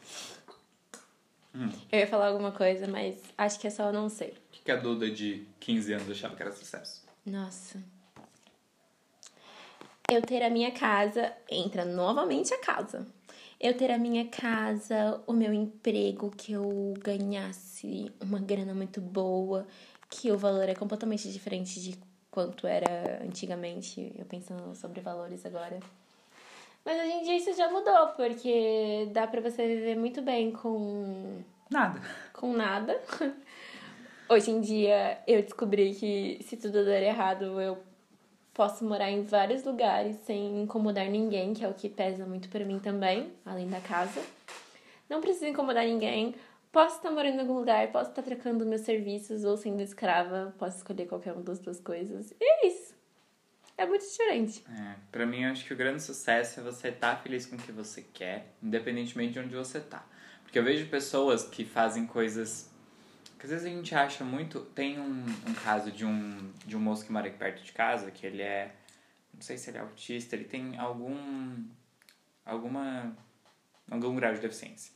Hum. Eu ia falar alguma coisa, mas acho que é só eu não sei. O que que a Duda de 15 anos achava que era sucesso? Nossa. Eu ter a minha casa, entra novamente a casa. Eu ter a minha casa, o meu emprego, que eu ganhasse uma grana muito boa, que o valor é completamente diferente de quanto era antigamente, eu pensando sobre valores agora. Mas hoje em dia isso já mudou, porque dá pra você viver muito bem com Nada. com nada. Hoje em dia eu descobri que se tudo der errado, eu posso morar em vários lugares sem incomodar ninguém, que é o que pesa muito pra mim também, além da casa. Não preciso incomodar ninguém. Posso estar morando em algum lugar, posso estar trocando meus serviços ou sendo escrava, posso escolher qualquer uma das duas coisas. E é isso. É muito diferente. É, pra mim, eu acho que o grande sucesso é você estar feliz com o que você quer, independentemente de onde você tá. Porque eu vejo pessoas que fazem coisas que às vezes a gente acha muito. Tem um, um caso de um, de um moço que mora aqui perto de casa, que ele é. Não sei se ele é autista, ele tem algum. alguma. algum grau de deficiência.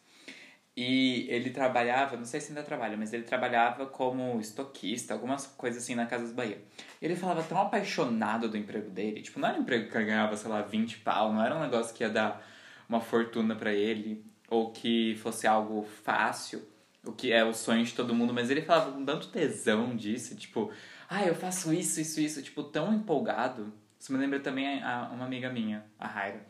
E ele trabalhava, não sei se ainda trabalha, mas ele trabalhava como estoquista, algumas coisas assim na Casas Bahia. E ele falava tão apaixonado do emprego dele, tipo, não era um emprego que ganhava, sei lá, 20 pau, não era um negócio que ia dar uma fortuna pra ele, ou que fosse algo fácil, o que é o sonho de todo mundo, mas ele falava com tanto tesão disso, tipo, ah, eu faço isso, isso, isso, tipo, tão empolgado. Isso me lembra também a, uma amiga minha, a Raira.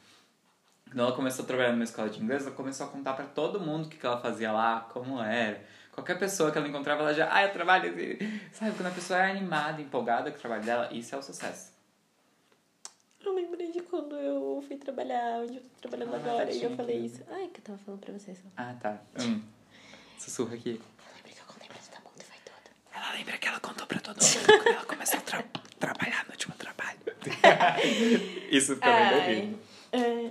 Quando ela começou a trabalhar numa escola de inglês, ela começou a contar pra todo mundo o que, que ela fazia lá, como era. Qualquer pessoa que ela encontrava, ela já, ah, eu trabalho assim. Sabe, quando a pessoa é animada, empolgada com o trabalho dela, isso é o sucesso. Eu lembrei de quando eu fui trabalhar onde eu tô trabalhando Ah, agora e eu falei isso. Ai, que eu tava falando pra vocês. Ah, tá. Hum. Sussurra aqui. Eu lembrei que eu contei pra todo mundo e foi tudo. Ela lembra que ela contou pra todo mundo quando ela começou a tra- trabalhar no último trabalho. isso bem horrível. É,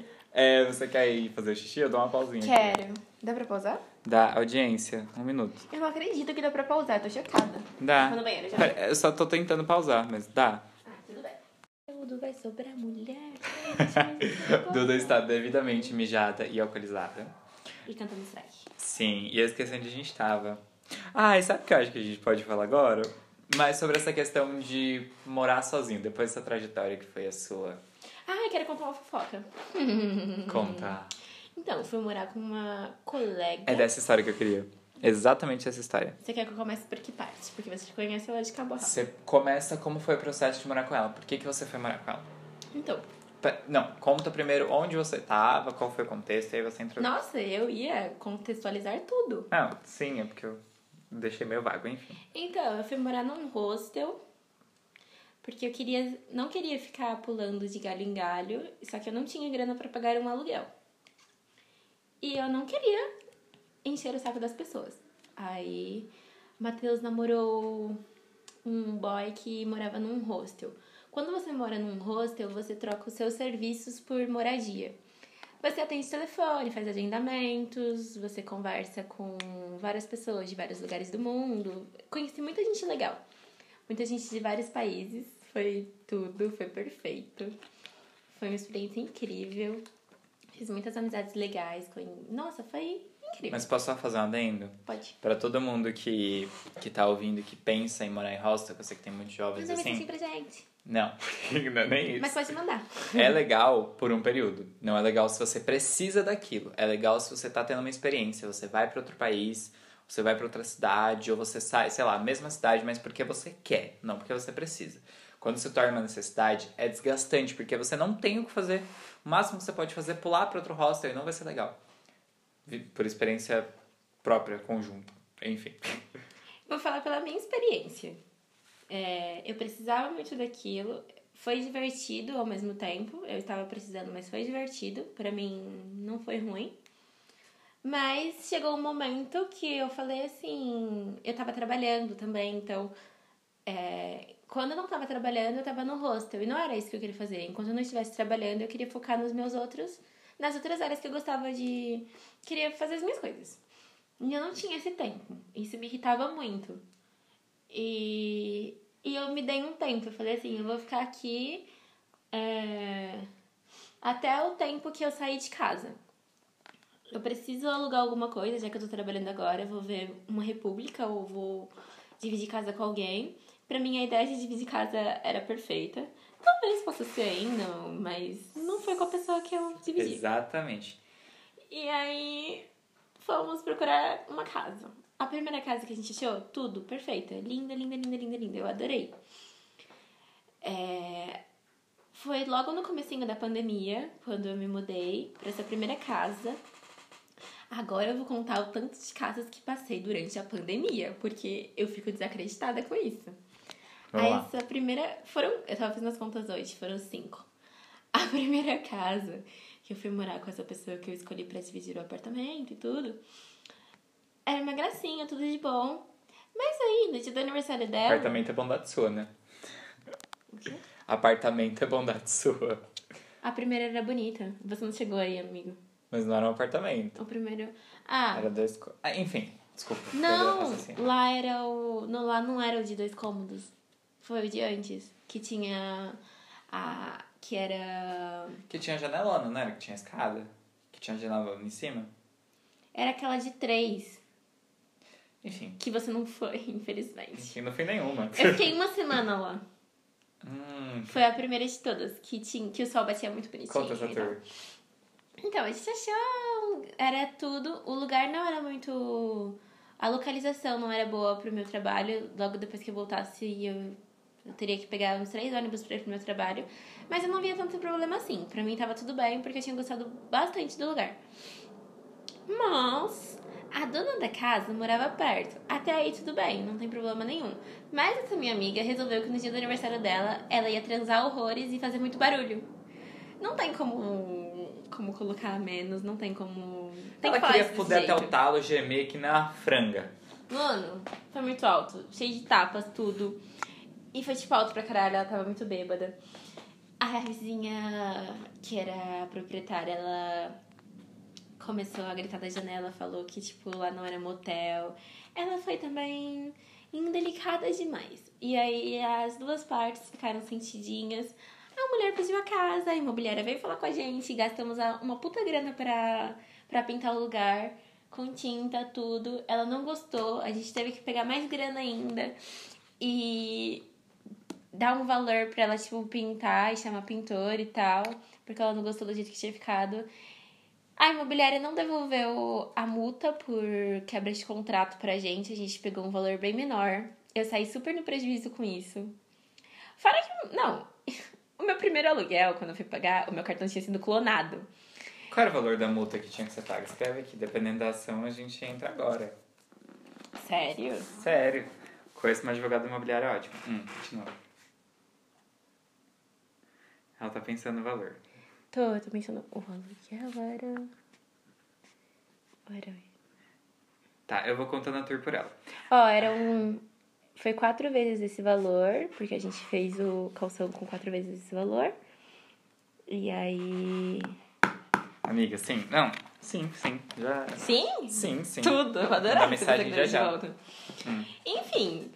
É, você quer ir fazer o xixi? Eu dou uma pausinha. aqui. quero. Dá pra pausar? Dá audiência, um minuto. Eu não acredito que dá pra pausar, tô chocada. Dá. Vou no banheiro já. Pera, eu só tô tentando pausar, mas dá. Ah, tudo bem. Tudo vai sobrar mulher. gente. Duda está devidamente mijada e alcoolizada. E cantando strike. Sim, e eu esqueci onde a gente estava. Ah, e sabe o que eu acho que a gente pode falar agora? Mas sobre essa questão de morar sozinho, depois dessa trajetória que foi a sua. Ah, eu quero contar uma fofoca. Conta. Então, fui morar com uma colega. É dessa história que eu queria. Exatamente essa história. Você quer que eu comece por que parte? Porque você conhece ela de cabo a rabo. Você começa como foi o processo de morar com ela. Por que, que você foi morar com ela? Então, Não, conta primeiro onde você tava, qual foi o contexto, e aí você entrou. nossa, eu ia contextualizar tudo. Não, sim, é porque eu deixei meio vago, enfim. Então, eu fui morar num hostel. Porque eu queria, não queria ficar pulando de galho em galho, só que eu não tinha grana pra pagar um aluguel. E eu não queria encher o saco das pessoas. Aí, Matheus namorou um boy que morava num hostel. Quando você mora num hostel, você troca os seus serviços por moradia. Você atende telefone, faz agendamentos, você conversa com várias pessoas de vários lugares do mundo. Conheci muita gente legal. Muita gente de vários países. Foi tudo, foi perfeito. Foi uma experiência incrível. Fiz muitas amizades legais. Nossa, foi incrível. Mas posso só fazer um adendo? Pode. Pra todo mundo que, que tá ouvindo, que pensa em morar em hostel, que eu sei que tem muitos jovens Manda mensagem assim. pra gente. Não, não é nem isso. Mas pode mandar. É legal por um período. Não é legal se você precisa daquilo. É legal se você tá tendo uma experiência. Você vai para outro país, você vai para outra cidade, ou você sai, sei lá, mesma cidade, mas porque você quer, não porque você precisa. Quando se torna uma necessidade, é desgastante, porque você não tem o que fazer. O máximo que você pode fazer é pular para outro hostel e não vai ser legal. Por experiência própria, conjunta. Enfim. Vou falar pela minha experiência. É, eu precisava muito daquilo. Foi divertido ao mesmo tempo. Eu estava precisando, mas foi divertido. Pra mim, não foi ruim. Mas chegou um momento que eu falei assim... Eu tava trabalhando também, então... é, quando eu não tava trabalhando, eu tava no hostel. E não era isso que eu queria fazer. Enquanto eu não estivesse trabalhando, eu queria focar nos meus outros... Nas outras áreas que eu gostava de... Queria fazer as minhas coisas. E eu não tinha esse tempo. Isso me irritava muito. E, e eu me dei um tempo. Eu falei assim, eu vou ficar aqui é, até o tempo que eu sair de casa. Eu preciso alugar alguma coisa, já que eu tô trabalhando agora. Eu vou ver uma república ou vou dividir casa com alguém. Pra mim, a ideia de dividir casa era perfeita. Talvez possa ser ainda, mas não foi com a pessoa que eu dividi. Exatamente. E aí, fomos procurar uma casa. A primeira casa que a gente achou, tudo perfeita. Linda, linda, linda, linda, linda. Eu adorei. É... Foi logo no comecinho da pandemia, quando eu me mudei para essa primeira casa. Agora eu vou contar o tanto de casas que passei durante a pandemia, porque eu fico desacreditada com isso. Vamos Aí lá. essa primeira. Foram. Eu tava fazendo as contas hoje, foram cinco. A primeira casa que eu fui morar com essa pessoa que eu escolhi pra dividir o apartamento e tudo. Era uma gracinha, tudo de bom. Mas aí, no dia do aniversário dela. Apartamento é bondade sua, né? O quê? Apartamento é bondade sua. A primeira era bonita. Você não chegou aí, amigo. Mas não era um apartamento. O primeiro. Ah, Era dois. Ah, enfim, desculpa. não! Lá era o. No, lá não era o de dois cômodos. Foi o de antes. Que tinha. A. Que era. Que tinha janelona, não era? Que tinha escada? Que tinha janelona em cima? Era aquela de três. Enfim. Que você não foi, infelizmente. Enfim, não foi nenhuma. Eu fiquei uma semana lá. hum, Foi a primeira de todas, que, tinha, que o sol batia muito bonitinho. conta essa e tal. tour. Então, a gente achou. Era tudo. O lugar não era muito. A localização não era boa pro meu trabalho. Logo depois que eu voltasse, eu, eu teria que pegar uns três ônibus pra ir pro meu trabalho. Mas eu não via tanto problema assim. Pra mim tava tudo bem, porque eu tinha gostado bastante do lugar. Mas. A dona da casa morava perto. Até aí tudo bem, não tem problema nenhum. Mas essa minha amiga resolveu que no dia do aniversário dela, ela ia transar horrores e fazer muito barulho. Não tem como, como colocar menos, não tem como. Tem Ela que queria fuder até o talo, gemer que na franga. Mano, foi muito alto, cheio de tapas, tudo. E foi tipo alto pra caralho, ela tava muito bêbada. A vizinha, que era a proprietária, ela começou a gritar da janela, falou que, tipo, lá não era motel. Ela foi também indelicada demais. E aí as duas partes ficaram sentidinhas. A mulher pediu a casa, a imobiliária veio falar com a gente, gastamos uma puta grana pra, pra pintar o lugar, com tinta, tudo. Ela não gostou, a gente teve que pegar mais grana ainda e dar um valor pra ela, tipo, pintar e chamar pintor e tal, porque ela não gostou do jeito que tinha ficado. A imobiliária não devolveu a multa por quebra de contrato pra gente, a gente pegou um valor bem menor. Eu saí super no prejuízo com isso. Fora que. Não. O meu primeiro aluguel, quando eu fui pagar, o meu cartão tinha sido clonado. Qual era o valor da multa que tinha que ser paga? Escreve aqui, dependendo da ação, a gente entra agora. Sério? Sério. Conheço uma advogada imobiliária ótima. Hum, continua. Ela tá pensando no valor. Tô, tô pensando. O aluguel era. Era. Tá, eu vou contando a tour por ela. Ó, era um. Foi quatro vezes esse valor, porque a gente fez o calção com quatro vezes esse valor. E aí. Amiga, sim. Não, sim, sim. Já. Sim? Sim, sim. Tudo, eu adorava mensagem já já. Hum. Enfim,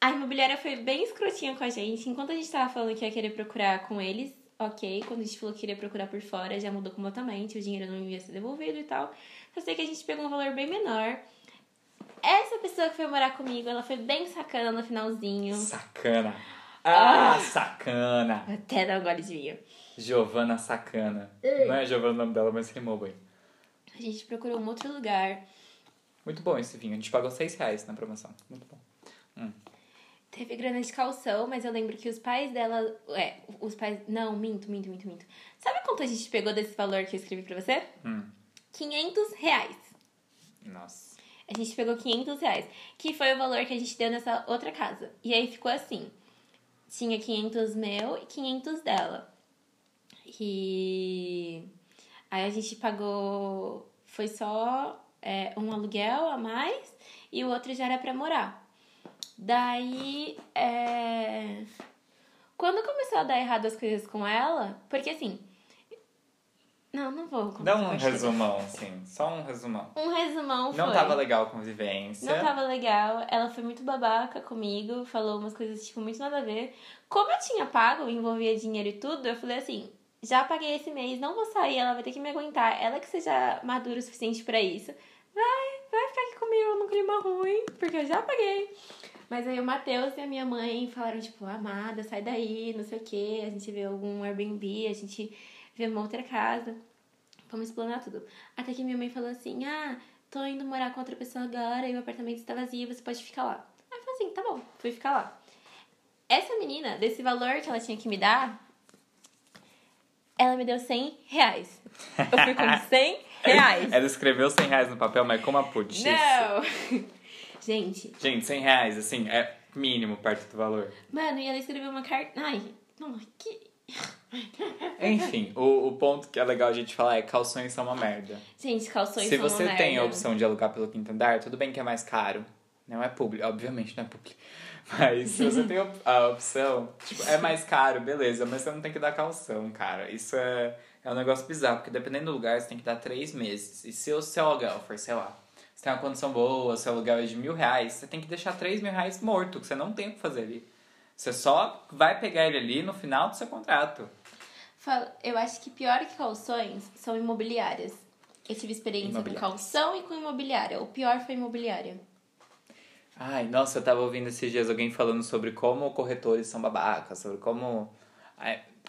a imobiliária foi bem escrotinha com a gente. Enquanto a gente tava falando que ia querer procurar com eles, ok. Quando a gente falou que queria procurar por fora, já mudou completamente. O dinheiro não ia ser devolvido e tal. Só sei que a gente pegou um valor bem menor. Essa pessoa que foi morar comigo, ela foi bem sacana no finalzinho. Sacana. Ah, sacana. Vou Até dar um gole de vinho. Giovana Sacana. Não é Giovana o nome dela, mas rimou bem. A gente procurou um outro lugar. Muito bom esse vinho. A gente pagou 6 reais na promoção. Muito bom. Hum. Teve grana de calção, mas eu lembro que os pais dela. É, os pais. Não, minto, minto, minto, minto. Sabe quanto a gente pegou desse valor que eu escrevi pra você? Hum. 500 reais. Nossa. A gente pegou 500 reais, que foi o valor que a gente deu nessa outra casa. E aí ficou assim: tinha 500 meu e 500 dela. E aí a gente pagou. Foi só é, um aluguel a mais e o outro já era pra morar. Daí, é... quando começou a dar errado as coisas com ela, porque assim, Não, não vou. Dá um resumão, assim. Só um resumão. Um resumão foi. Não tava legal a convivência. Não tava legal. Ela foi muito babaca comigo, falou umas coisas, tipo, muito nada a ver. Como eu tinha pago, envolvia dinheiro e tudo, eu falei assim: já paguei esse mês, não vou sair, ela vai ter que me aguentar. Ela que seja madura o suficiente pra isso. Vai, vai ficar aqui comigo num clima ruim, porque eu já paguei. Mas aí o Matheus e a minha mãe falaram, tipo, amada, sai daí, não sei o quê. A gente vê algum Airbnb, a gente vê uma outra casa. Vamos explanar tudo. Até que minha mãe falou assim: Ah, tô indo morar com outra pessoa agora e o apartamento está vazio, você pode ficar lá. Aí eu falei assim: tá bom, fui ficar lá. Essa menina, desse valor que ela tinha que me dar, ela me deu 100 reais. Eu fui com 100 reais. Ela escreveu 100 reais no papel, mas como a putice. Não! Gente, Gente, 100 reais, assim, é mínimo perto do valor. mano, e ela escreveu uma carta. Ai, não, que. Enfim, o, o ponto que é legal a gente falar é calções são uma merda. Gente, calções Se são você uma tem a merda. opção de alugar pelo quinto andar, tudo bem que é mais caro. Não é público, obviamente não é público. Mas se você tem a opção, tipo, é mais caro, beleza, mas você não tem que dar calção, cara. Isso é, é um negócio bizarro, porque dependendo do lugar, você tem que dar três meses. E se o seu aluguel for, sei lá, você tem uma condição boa, seu aluguel é de mil reais, você tem que deixar três mil reais morto, que você não tem o que fazer ali. Você só vai pegar ele ali no final do seu contrato. Eu acho que pior que calções são imobiliárias. Eu tive experiência com calção e com imobiliária. O pior foi imobiliária. Ai, nossa, eu tava ouvindo esses dias alguém falando sobre como corretores são babacas, sobre como.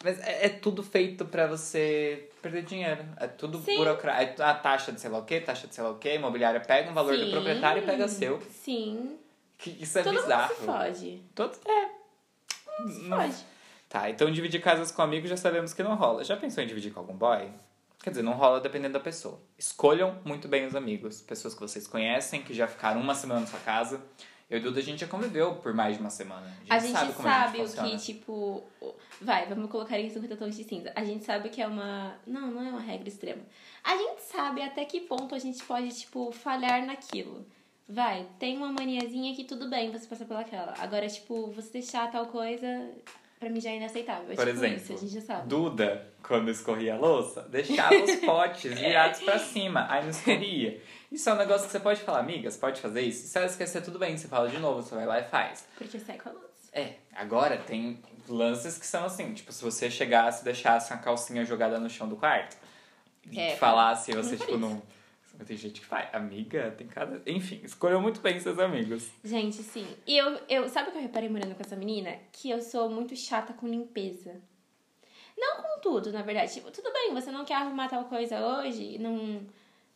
Mas é, é tudo feito pra você perder dinheiro. É tudo burocrático. A taxa de sei lá o quê, taxa de sei lá o quê, imobiliária pega um valor do Sim. proprietário e pega seu. Sim. Que isso é Todo bizarro. mundo se foge. Todo, é. Não- Foge. Tá, então dividir casas com amigos já sabemos que não rola. Já pensou em dividir com algum boy? Quer dizer, não rola dependendo da pessoa. Escolham muito bem os amigos. Pessoas que vocês conhecem, que já ficaram uma semana na sua casa. Eu e Duda, a gente já conviveu por mais de uma semana. A gente sabe, como a gente o que, tipo. Vai, vamos colocar em 50 tons de cinza. A gente sabe que é uma. Não, não é uma regra extrema. A gente sabe até que ponto a gente pode, tipo, falhar naquilo. Vai, tem uma maniazinha que tudo bem você passar pelaquela. Agora, tipo, você deixar tal coisa, pra mim já é inaceitável. É Por tipo exemplo, isso, a gente já sabe. Duda, quando escorria a louça, deixava os potes virados pra cima, aí não escorria. Isso é um negócio que você pode falar, amigas, pode fazer isso? Se ela esquecer, tudo bem, você fala de novo, você vai lá e faz. Porque sai com a luz. É, agora tem lances que são assim, tipo, se você chegasse e deixasse uma calcinha jogada no chão do quarto, É, e falasse, você, não tipo, não. Tem gente que faz. Amiga, tem cada. Enfim, escolheu muito bem seus amigos. Gente, sim. E eu, eu. Sabe o que eu reparei morando com essa menina? Que eu sou muito chata com limpeza. Não com tudo, na verdade. Tipo, tudo bem, você não quer arrumar tal coisa hoje, não.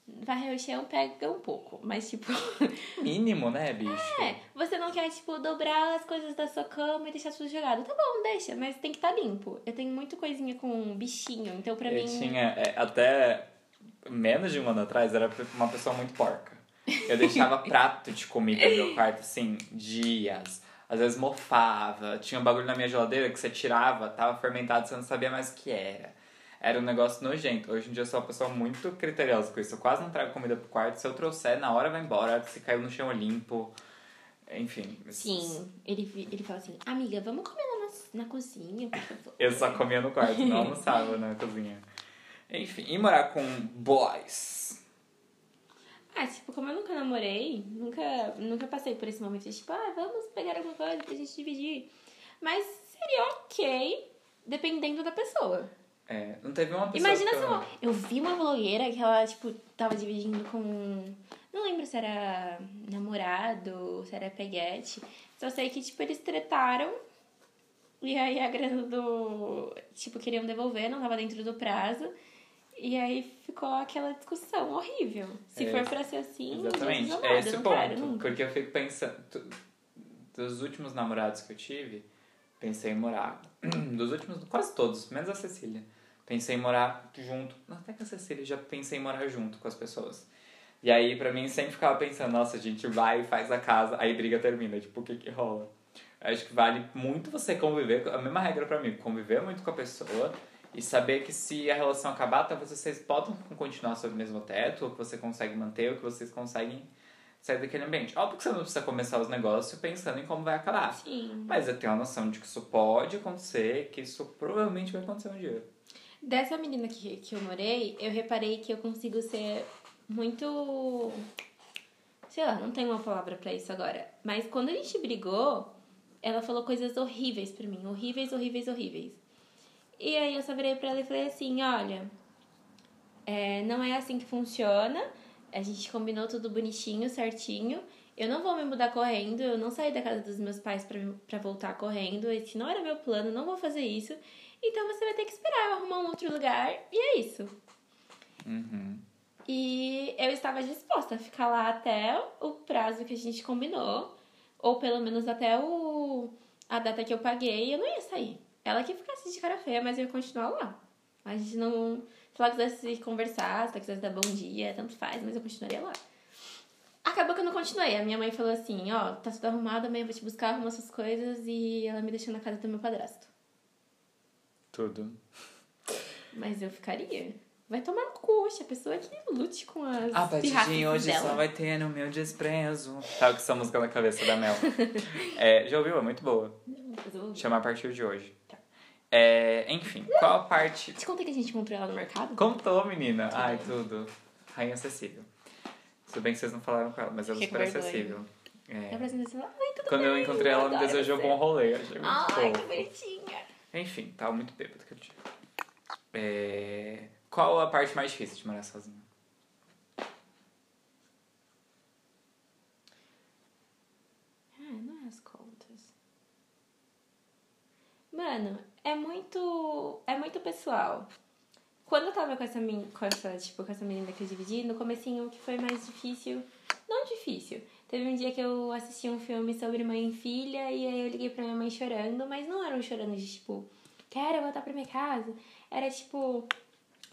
Varrer o chão pega um pouco. Mas, tipo. Mínimo, né, bicho? é, você não quer, tipo, dobrar as coisas da sua cama e deixar tudo jogado. Tá bom, deixa, mas tem que estar limpo. Eu tenho muito coisinha com bichinho, então pra Eu mim. tinha, é, até menos de um ano atrás, era uma pessoa muito porca. Eu deixava prato de comida no meu quarto, assim, dias. Às vezes mofava. Tinha um bagulho na minha geladeira que você tirava, tava fermentado, você não sabia mais o que era. Era um negócio nojento. Hoje em dia eu sou uma pessoa muito criteriosa com isso. Eu quase não trago comida pro quarto. Se eu trouxer, na hora vai embora. Se caiu no chão eu limpo. Enfim. Sim, ele, ele fala assim: Amiga, vamos comer na, na cozinha, por favor. Eu só comia no quarto, não almoçava na cozinha. Enfim, e morar com boys? Ah, tipo, como eu nunca namorei, nunca, nunca passei por esse momento de tipo, ah, vamos pegar alguma coisa pra gente dividir. Mas seria ok, dependendo da pessoa. É, não teve uma pessoa Imagina se eu... vi uma blogueira que ela, tipo, tava dividindo com. Não lembro se era namorado, se era peguete. Só sei que, tipo, eles tretaram. E aí a grana do. Tipo, queriam devolver, não tava dentro do prazo. E aí ficou aquela discussão horrível. Se É, for pra ser assim, Exatamente, é esse não ponto. Porque eu fico pensando. tu- Dos últimos namorados que eu tive, pensei em morar. Dos últimos, quase todos, menos a Cecília. Pensei em morar junto. Até que a Cecília já pensei em morar junto com as pessoas. E aí, pra mim, sempre ficava pensando, nossa, a gente vai e faz a casa, aí briga termina. Tipo, o que que rola? Acho que vale muito você conviver, a mesma regra pra mim, conviver muito com a pessoa e saber que se a relação acabar, talvez vocês podem continuar sob o mesmo teto, ou que você consegue manter, ou que vocês conseguem sair daquele ambiente. Óbvio que você não precisa começar os negócios pensando em como vai acabar. Sim. Mas eu tenho a noção de que isso pode acontecer, que isso provavelmente vai acontecer um dia. Dessa menina que, que eu morei, eu reparei que eu consigo ser muito. Sei lá, não tenho uma palavra para isso agora. Mas quando a gente brigou, ela falou coisas horríveis para mim. Horríveis, horríveis, horríveis. E aí eu só virei pra ela e falei assim: olha, é, não é assim que funciona. A gente combinou tudo bonitinho, certinho. Eu não vou me mudar correndo, eu não saí da casa dos meus pais para voltar correndo. Esse não era meu plano, não vou fazer isso. Então você vai ter que esperar eu arrumar um outro lugar e é isso. Uhum. E eu estava disposta a ficar lá até o prazo que a gente combinou, ou pelo menos até o a data que eu paguei, eu não ia sair. Ela que ficasse de cara feia, mas eu ia continuar lá. A gente não. Se ela quisesse conversar, se ela quisesse dar bom dia, tanto faz, mas eu continuaria lá. Acabou que eu não continuei. A minha mãe falou assim: Ó, tá tudo arrumado, amanhã eu vou te buscar, arruma suas coisas. E ela me deixou na casa do meu padrasto. Tudo. Mas eu ficaria. Vai tomar no cu, a pessoa que lute com as Ah, Patidinho, hoje dela. só vai ter no meu desprezo. Tá com essa música na cabeça da Mel. é, já ouviu? É muito boa. Vou- Chama a partir de hoje. Tá. É, enfim, qual a parte. Te contei que a gente comprou ela no mercado? Contou, menina. Ai, tudo. Rainha acessível. Tudo bem que vocês não falaram com ela, mas ela é super vergonha. acessível. É. Ai, tudo Quando eu bem, encontrei ela, me adoro desejou você. bom rolê. Achei muito Ai, que bonitinha. Enfim, tava muito bêbado aquele dia. É... Qual a parte mais difícil de morar sozinha? Ah, não é as contas. Mano, é muito. É muito pessoal. Quando eu tava com essa, men- com essa, tipo, com essa menina que eu dividi, no comecinho o que foi mais difícil. Não difícil. Teve um dia que eu assisti um filme sobre mãe e filha e aí eu liguei pra minha mãe chorando, mas não era um chorando de tipo, quero voltar pra minha casa. Era tipo,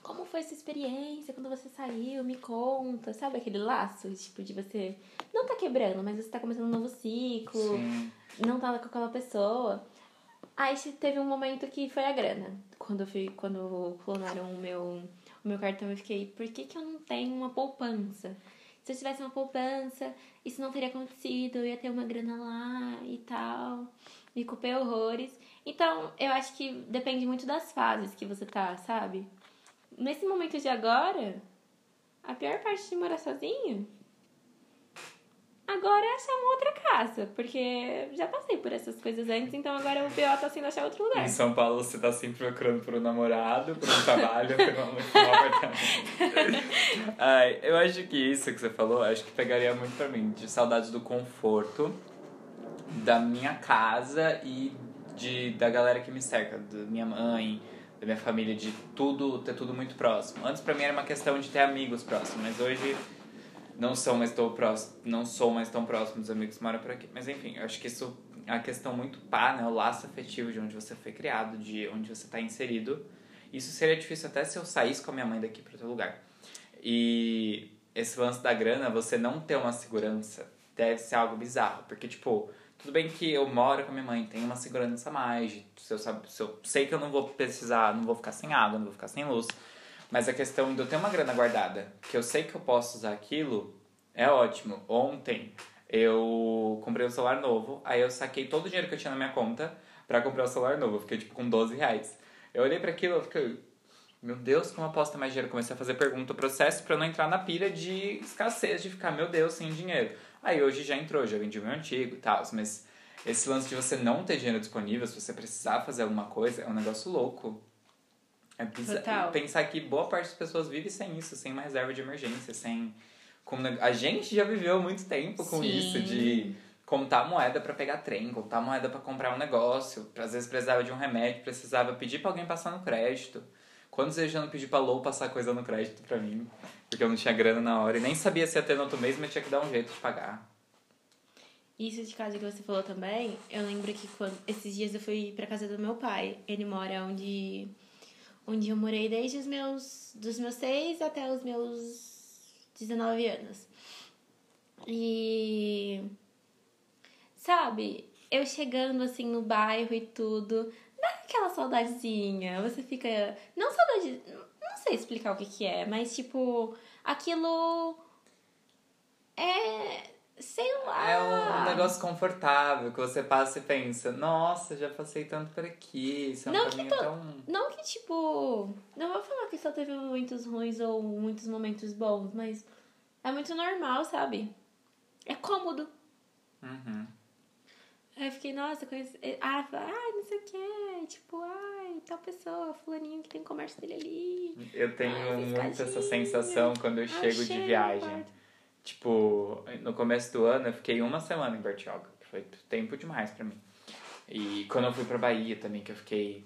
como foi essa experiência quando você saiu? Me conta. Sabe aquele laço, tipo, de você não tá quebrando, mas você tá começando um novo ciclo Sim. não tava com aquela pessoa. Aí teve um momento que foi a grana. Quando eu fui, quando clonaram o meu, o meu cartão, eu fiquei, por que, que eu não tenho uma poupança? Se eu tivesse uma poupança, isso não teria acontecido, eu ia ter uma grana lá e tal. Me culpei horrores. Então, eu acho que depende muito das fases que você tá, sabe? Nesse momento de agora, a pior parte de morar sozinho Agora é achar uma outra casa, porque já passei por essas coisas antes, então agora o BO tá sendo achar outro lugar. Em São Paulo você tá sempre procurando por um namorado, por um trabalho, por um, por um apartamento. Ai, eu acho que isso que você falou, acho que pegaria muito pra mim, de saudades do conforto, da minha casa e de, da galera que me cerca, da minha mãe, da minha família, de tudo, ter tudo muito próximo. Antes pra mim era uma questão de ter amigos próximos, mas hoje não sou mais tão próximo, não sou mais tão próximo dos amigos que moram por aqui. Mas enfim, eu acho que isso é uma questão muito pá, né? O laço afetivo de onde você foi criado, de onde você está inserido. Isso seria difícil até se eu saísse com a minha mãe daqui para outro lugar. E esse lance da grana, você não ter uma segurança, deve ser algo bizarro. Porque, tipo, tudo bem que eu moro com a minha mãe, tenho uma segurança a mais. Se eu, sabe, se eu sei que eu não vou precisar, não vou ficar sem água, não vou ficar sem luz. Mas a questão de eu ter uma grana guardada, que eu sei que eu posso usar aquilo, é ótimo. Ontem eu comprei um celular novo, aí eu saquei todo o dinheiro que eu tinha na minha conta pra comprar o celular novo. Eu fiquei tipo com 12 reais. Eu olhei pra aquilo e fiquei, meu Deus, como eu posso ter mais dinheiro? Comecei a fazer pergunta, processo eu não entrar na pilha de escassez, de ficar, meu Deus, sem dinheiro. Aí hoje já entrou, já vendi o meu antigo e tal, mas esse lance de você não ter dinheiro disponível, se você precisar fazer alguma coisa, é um negócio louco. É. Total. Pensar que boa parte das pessoas vive sem isso, sem uma reserva de emergência, sem. A gente já viveu muito tempo com Sim. isso, de contar moeda pra pegar trem, contar moeda pra comprar um negócio. Às vezes precisava de um remédio, precisava pedir pra alguém passar no crédito. Quantos vezes eu já não pedi pra Lou passar coisa no crédito pra mim? Porque eu não tinha grana na hora e nem sabia se ia ter no outro mês, mas tinha que dar um jeito de pagar. Isso de casa que você falou também, eu lembro que quando esses dias eu fui pra casa do meu pai. Ele mora onde onde eu morei desde os meus dos meus 6 até os meus 19 anos. E sabe, eu chegando assim no bairro e tudo, dá aquela saudadezinha. Você fica, não saudade, não sei explicar o que que é, mas tipo, aquilo é Sei lá. É um negócio confortável que você passa e pensa, nossa, já passei tanto por aqui, isso é um Não que caminho to- tão. Não que, tipo. Não vou falar que só teve momentos ruins ou muitos momentos bons, mas é muito normal, sabe? É cômodo. Uhum. Aí eu fiquei, nossa, conheci. Ah, ai, não sei o que. Tipo, ai, tal pessoa, fulaninho que tem comércio dele ali. Eu tenho Ai, muito essa sensação quando eu chego de viagem. Tipo, no começo do ano eu fiquei uma semana em Bertioga, que foi tempo demais pra mim. E quando eu fui pra Bahia também, que eu fiquei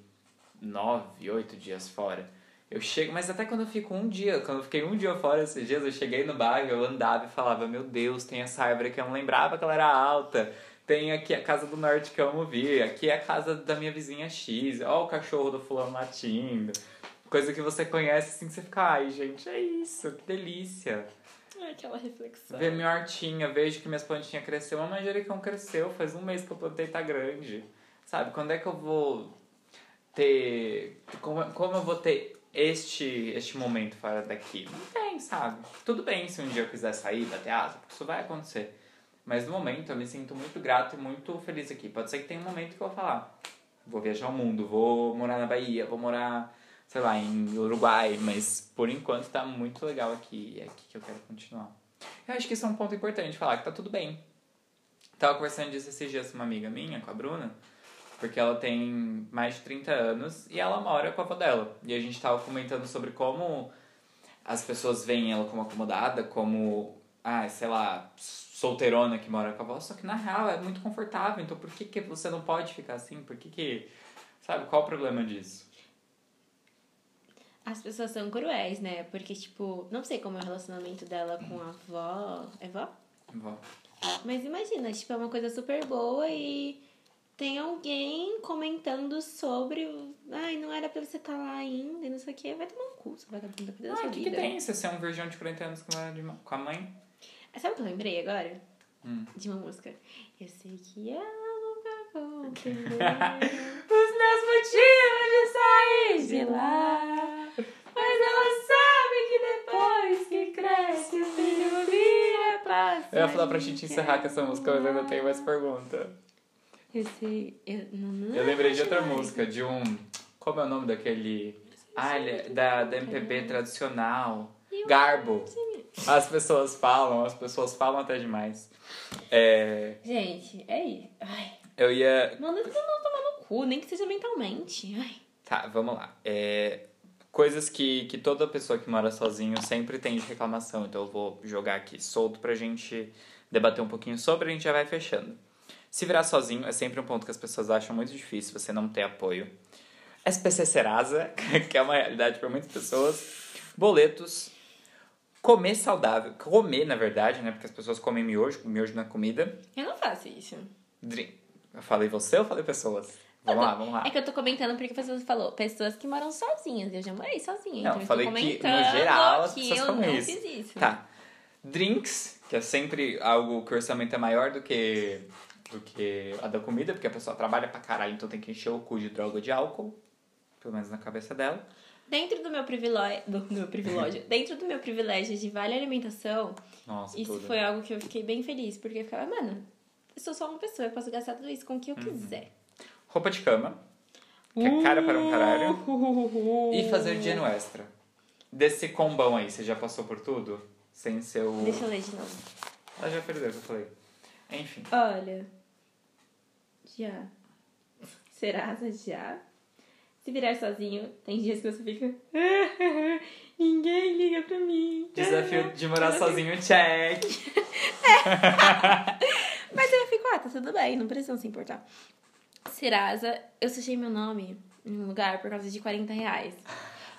nove, oito dias fora. Eu chego, mas até quando eu fico um dia, quando eu fiquei um dia fora esses dias, eu cheguei no bairro, eu andava e falava, meu Deus, tem essa árvore que eu não lembrava que ela era alta. Tem aqui a casa do norte que eu amo vir, aqui é a casa da minha vizinha X, ó o cachorro do fulano latindo. Coisa que você conhece assim, você fica, ai gente, é isso, que delícia. Aquela reflexão. Ver minha hortinha, vejo que minhas plantinhas cresceu. Uma manjericão cresceu, faz um mês que eu plantei, tá grande. Sabe, quando é que eu vou ter... Como, como eu vou ter este, este momento fora daqui? Não tem, sabe? Tudo bem se um dia eu quiser sair, bater asa, porque isso vai acontecer. Mas no momento eu me sinto muito grato e muito feliz aqui. Pode ser que tenha um momento que eu vou falar, vou viajar o mundo, vou morar na Bahia, vou morar, sei lá, em Uruguai, mas por enquanto tá muito legal aqui e é aqui que eu quero continuar. Eu acho que isso é um ponto importante, falar que tá tudo bem. Tava conversando disso esses dias com uma amiga minha, com a Bruna, porque ela tem mais de 30 anos e ela mora com a avó dela. E a gente tava comentando sobre como as pessoas veem ela como acomodada, como, ah, sei lá, solteirona que mora com a avó, só que na real é muito confortável, então por que, que você não pode ficar assim? Por que que. Sabe, qual o problema disso? As pessoas são cruéis, né? Porque, tipo, não sei como é o relacionamento dela com a avó. É vó? Vó. Mas imagina, tipo, é uma coisa super boa e tem alguém comentando sobre. Ai, não era pra você estar lá ainda e não sei o que. Vai tomar um cu, você vai cuidar da Ah, sua o que, que tem você ser um virgão de 40 anos com a, mãe? Sabe o que eu lembrei agora? Hum. De uma música. Eu sei que ela nunca compreendeu. Os meus motivos de sair de lá. Mas ela sabe que depois que cresce o filho vira passarinho. Eu ia falar pra gente encerrar com essa música, mas não tenho mais pergunta. Eu sei. Eu, não, Eu lembrei de outra mais. música, de um. Como é o nome daquele. Ah, ele é da, da MPB tradicional. Garbo. As pessoas falam, as pessoas falam até demais. É, Gente, é isso. Ai, eu ia. manda todo mundo tomar no cu, nem que seja mentalmente. Ai. Tá, vamos lá. É, coisas que, que toda pessoa que mora sozinho sempre tem de reclamação. Então eu vou jogar aqui solto pra gente debater um pouquinho sobre, a gente já vai fechando. Se virar sozinho é sempre um ponto que as pessoas acham muito difícil, você não ter apoio. SPC Serasa, que é uma realidade para muitas pessoas. Boletos. Comer saudável. Comer, na verdade, né? Porque as pessoas comem miojo, miojo na comida. Eu não faço isso. Drink. Eu falei você ou falei pessoas? Vamos lá, vamos lá. É que eu tô comentando porque você falou pessoas que moram sozinhas. Eu já morei sozinha. Não, então falei eu tô que, no geral, as que pessoas eu não isso. fiz isso. Tá. Drinks, que é sempre algo que o orçamento é maior do que, do que a da comida, porque a pessoa trabalha pra caralho, então tem que encher o cu de droga de álcool. Pelo menos na cabeça dela. Dentro do meu privilégio, do meu privilégio, dentro do meu privilégio de vale alimentação, Nossa, isso tudo. foi algo que eu fiquei bem feliz, porque eu ficava, mano, eu sou só uma pessoa, eu posso gastar tudo isso com o que eu Uhum. quiser. Roupa de cama, que é cara para um caralho. Uh. E fazer dinheiro extra. Desse combão aí, você já passou por tudo? Sem ser o... Deixa eu ler de novo. Ela já perdeu o que eu falei. Enfim. Olha. Já. Serasa já. Se virar sozinho, tem dias que você fica. Ninguém liga pra mim. Desafio de morar sozinho, check. Mas eu fico, ah, tá tudo bem, não precisam se importar. Serasa, eu sujei meu nome em um lugar por causa de 40 reais.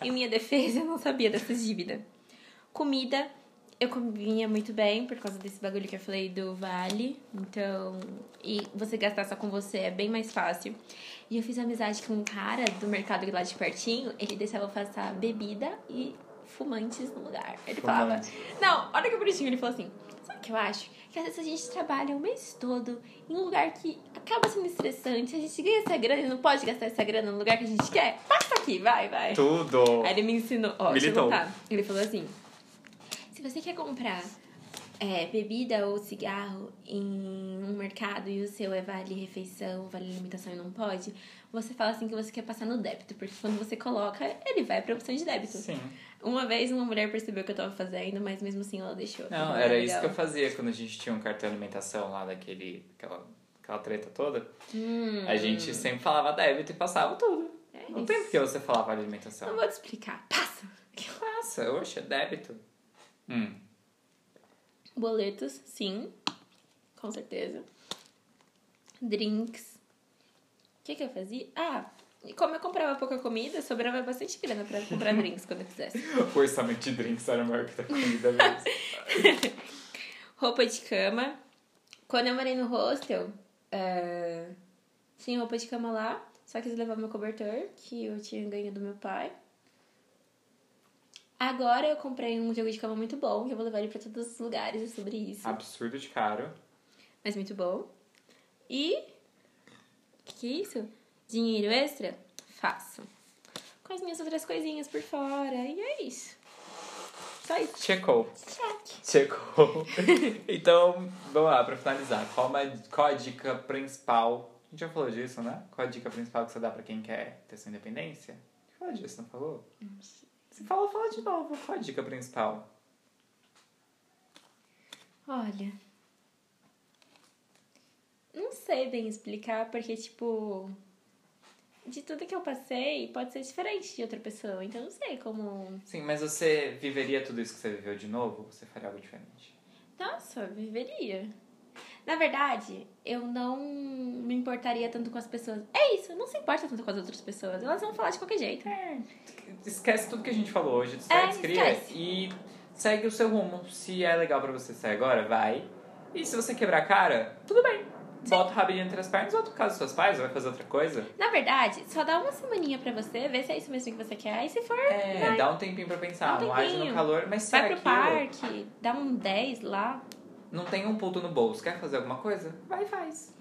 Em minha defesa, eu não sabia dessa dívida. Comida, eu comia muito bem por causa desse bagulho que eu falei do vale. Então, e você gastar só com você é bem mais fácil. E eu fiz amizade com um cara do mercado lá de pertinho. Ele deixava passar bebida e fumantes no lugar. Ele falava. Fumantes. Não, olha que bonitinho. Ele falou assim: que eu acho? Que às vezes a gente trabalha o mês todo em um lugar que acaba sendo estressante. A gente ganha essa grana e não pode gastar essa grana no lugar que a gente quer. Passa aqui, vai, vai. Tudo. Aí ele me ensinou. Ó, deixa eu Militou. contar. Ele falou assim: se você quer comprar é, bebida ou cigarro em um mercado e o seu é vale refeição, vale alimentação e não pode, você fala assim que você quer passar no débito, porque quando você coloca, ele vai pra opção de débito. Sim. Uma vez uma mulher percebeu que eu tava fazendo, mas mesmo assim ela deixou. Não, era é isso que eu fazia quando a gente tinha um cartão de alimentação lá daquele. aquela, aquela treta toda. Hum, A gente sempre falava débito e passava tudo. é Não isso. tem por que você falar vale alimentação. Não vou te explicar. Passa! Passa, oxe, é débito. Hum. Boletos, sim. Com certeza. Drinks. O que, que eu fazia? Ah, e como eu comprava pouca comida, sobrava bastante grana pra comprar drinks quando eu quisesse. O orçamento de drinks era maior que da comida mesmo. Roupa de cama. Quando eu morei no hostel, é, tinha roupa de cama lá. Só quis levar meu cobertor, que eu tinha ganho do meu pai. Agora eu comprei um jogo de cama muito bom, que eu vou levar ele pra todos os lugares, é sobre isso. Absurdo de caro. Mas muito bom. E. O que, que é isso? Dinheiro extra? Faço. Com as minhas outras coisinhas por fora. E é isso. Só isso. Checou. Check. Checou. então, vamos lá, pra finalizar. Qual, uma, qual a dica principal? A gente já falou disso, né? Qual a dica principal que você dá pra quem quer ter sua independência? Fala disso, não falou? Se falou, fala de novo. Qual a dica principal? Olha. Não sei bem explicar, porque, tipo. De tudo que eu passei, pode ser diferente de outra pessoa. Então, não sei como. Sim, mas você viveria tudo isso que você viveu de novo? Ou você faria algo diferente? Nossa, viveria. Na verdade, eu não me importaria tanto com as pessoas. É isso, não se importa tanto com as outras pessoas. Elas vão falar de qualquer jeito. É, esquece tudo que a gente falou hoje, É, descria esquece. e segue o seu rumo. Se é legal pra você sair agora, vai. E se você quebrar a cara, tudo bem. Bota o rabinho entre as pernas, pro casa dos seus pais, vai fazer outra coisa. Na verdade, só dá uma semaninha pra você, ver se é isso mesmo que você quer. E se for, É, vai. dá um tempinho pra pensar, um não age no calor, mas se vai pro aquilo, parque, dá um 10 lá. não tem um puto no bolso, quer fazer alguma coisa? Vai e faz.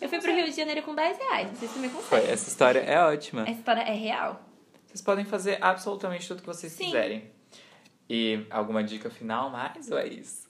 Eu fui pro Rio de Janeiro com 10 reais, vocês também Foi, conseguem. essa história é ótima. Essa história é real. Vocês podem fazer absolutamente tudo que vocês Sim. quiserem. E alguma dica final mais ou é isso?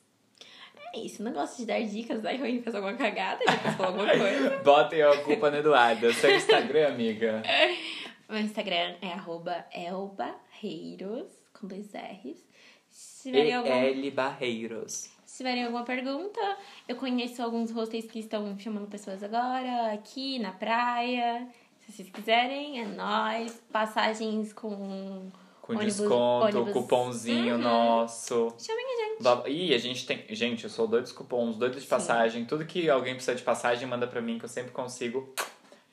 É isso, não gosto de dar dicas, aí eu faz alguma cagada, depois alguma coisa. Botem a culpa no Eduardo. Seu Instagram, amiga. Meu Instagram é arroba elbarreiros, com dois R's. Se tiverem, algum, E.L. Barreiros. se tiverem alguma pergunta, eu conheço alguns hostels que estão chamando pessoas agora, aqui na praia. Se vocês quiserem, é nóis. Passagens com Com ônibus- desconto, ônibus. cupomzinho Uhum. nosso. Chamem Blá- Ih, a gente tem. Gente, eu sou doido dos cupons, doido de Sim. passagem. Tudo que alguém precisa de passagem, manda pra mim que eu sempre consigo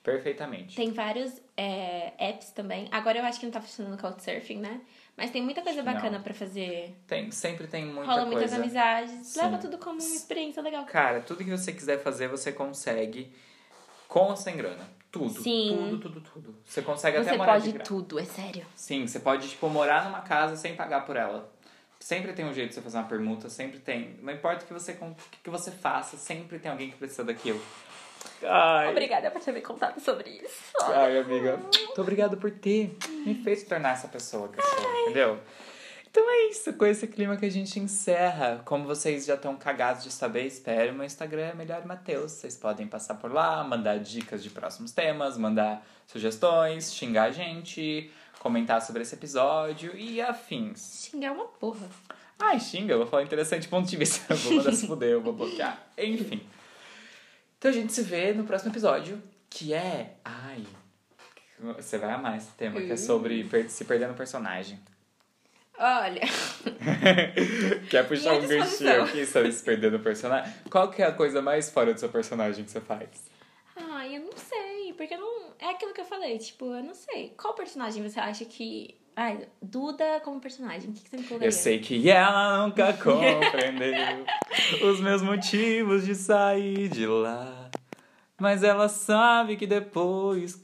perfeitamente. Tem vários é, apps também. Agora eu acho que não tá funcionando Couchsurfing, né? Mas tem muita coisa bacana pra fazer. Tem, sempre tem muita Rola muitas coisa. amizades. Sim. Leva tudo como uma experiência legal. Cara, tudo que você quiser fazer, você consegue com ou sem grana. Tudo. Sim. Tudo, tudo, tudo. Você consegue Você até morar de pode tudo, é sério. Sim, você pode, tipo, morar numa casa sem pagar por ela. Sempre tem um jeito de você fazer uma permuta, sempre tem. Não importa o que você, com- o que você faça, sempre tem alguém que precisa daquilo. Ai, Obrigada por ter me contado sobre isso. ai amiga. Muito obrigado por ter me feito se tornar essa pessoa que eu sou, entendeu? Então é isso, com esse clima que a gente encerra. Como vocês já estão cagados de saber, espero, meu Instagram é Melhor Mateus. Vocês podem passar por lá, mandar dicas de próximos temas, mandar sugestões, xingar a gente, comentar sobre esse episódio e afins. Xingar uma porra. Ai, xinga, eu vou falar interessante ponto de vista. Eu vou mandar se fuder, eu vou bloquear. Enfim. Então a gente se vê no próximo episódio, que é. Ai. Você vai amar esse tema, que é sobre per- se perder no personagem. Olha, Quer puxar Minha um ganchinho aqui sobre se perder no personagem? Qual que é a coisa mais fora do seu personagem que você faz? ai, eu não sei, porque eu não. É aquilo que eu falei, tipo, eu não sei. Qual personagem você acha que. Ai, Duda como personagem, o que, que você me colocaria? Eu sei que ela nunca compreendeu os meus motivos de sair de lá. Mas ela sabe que depois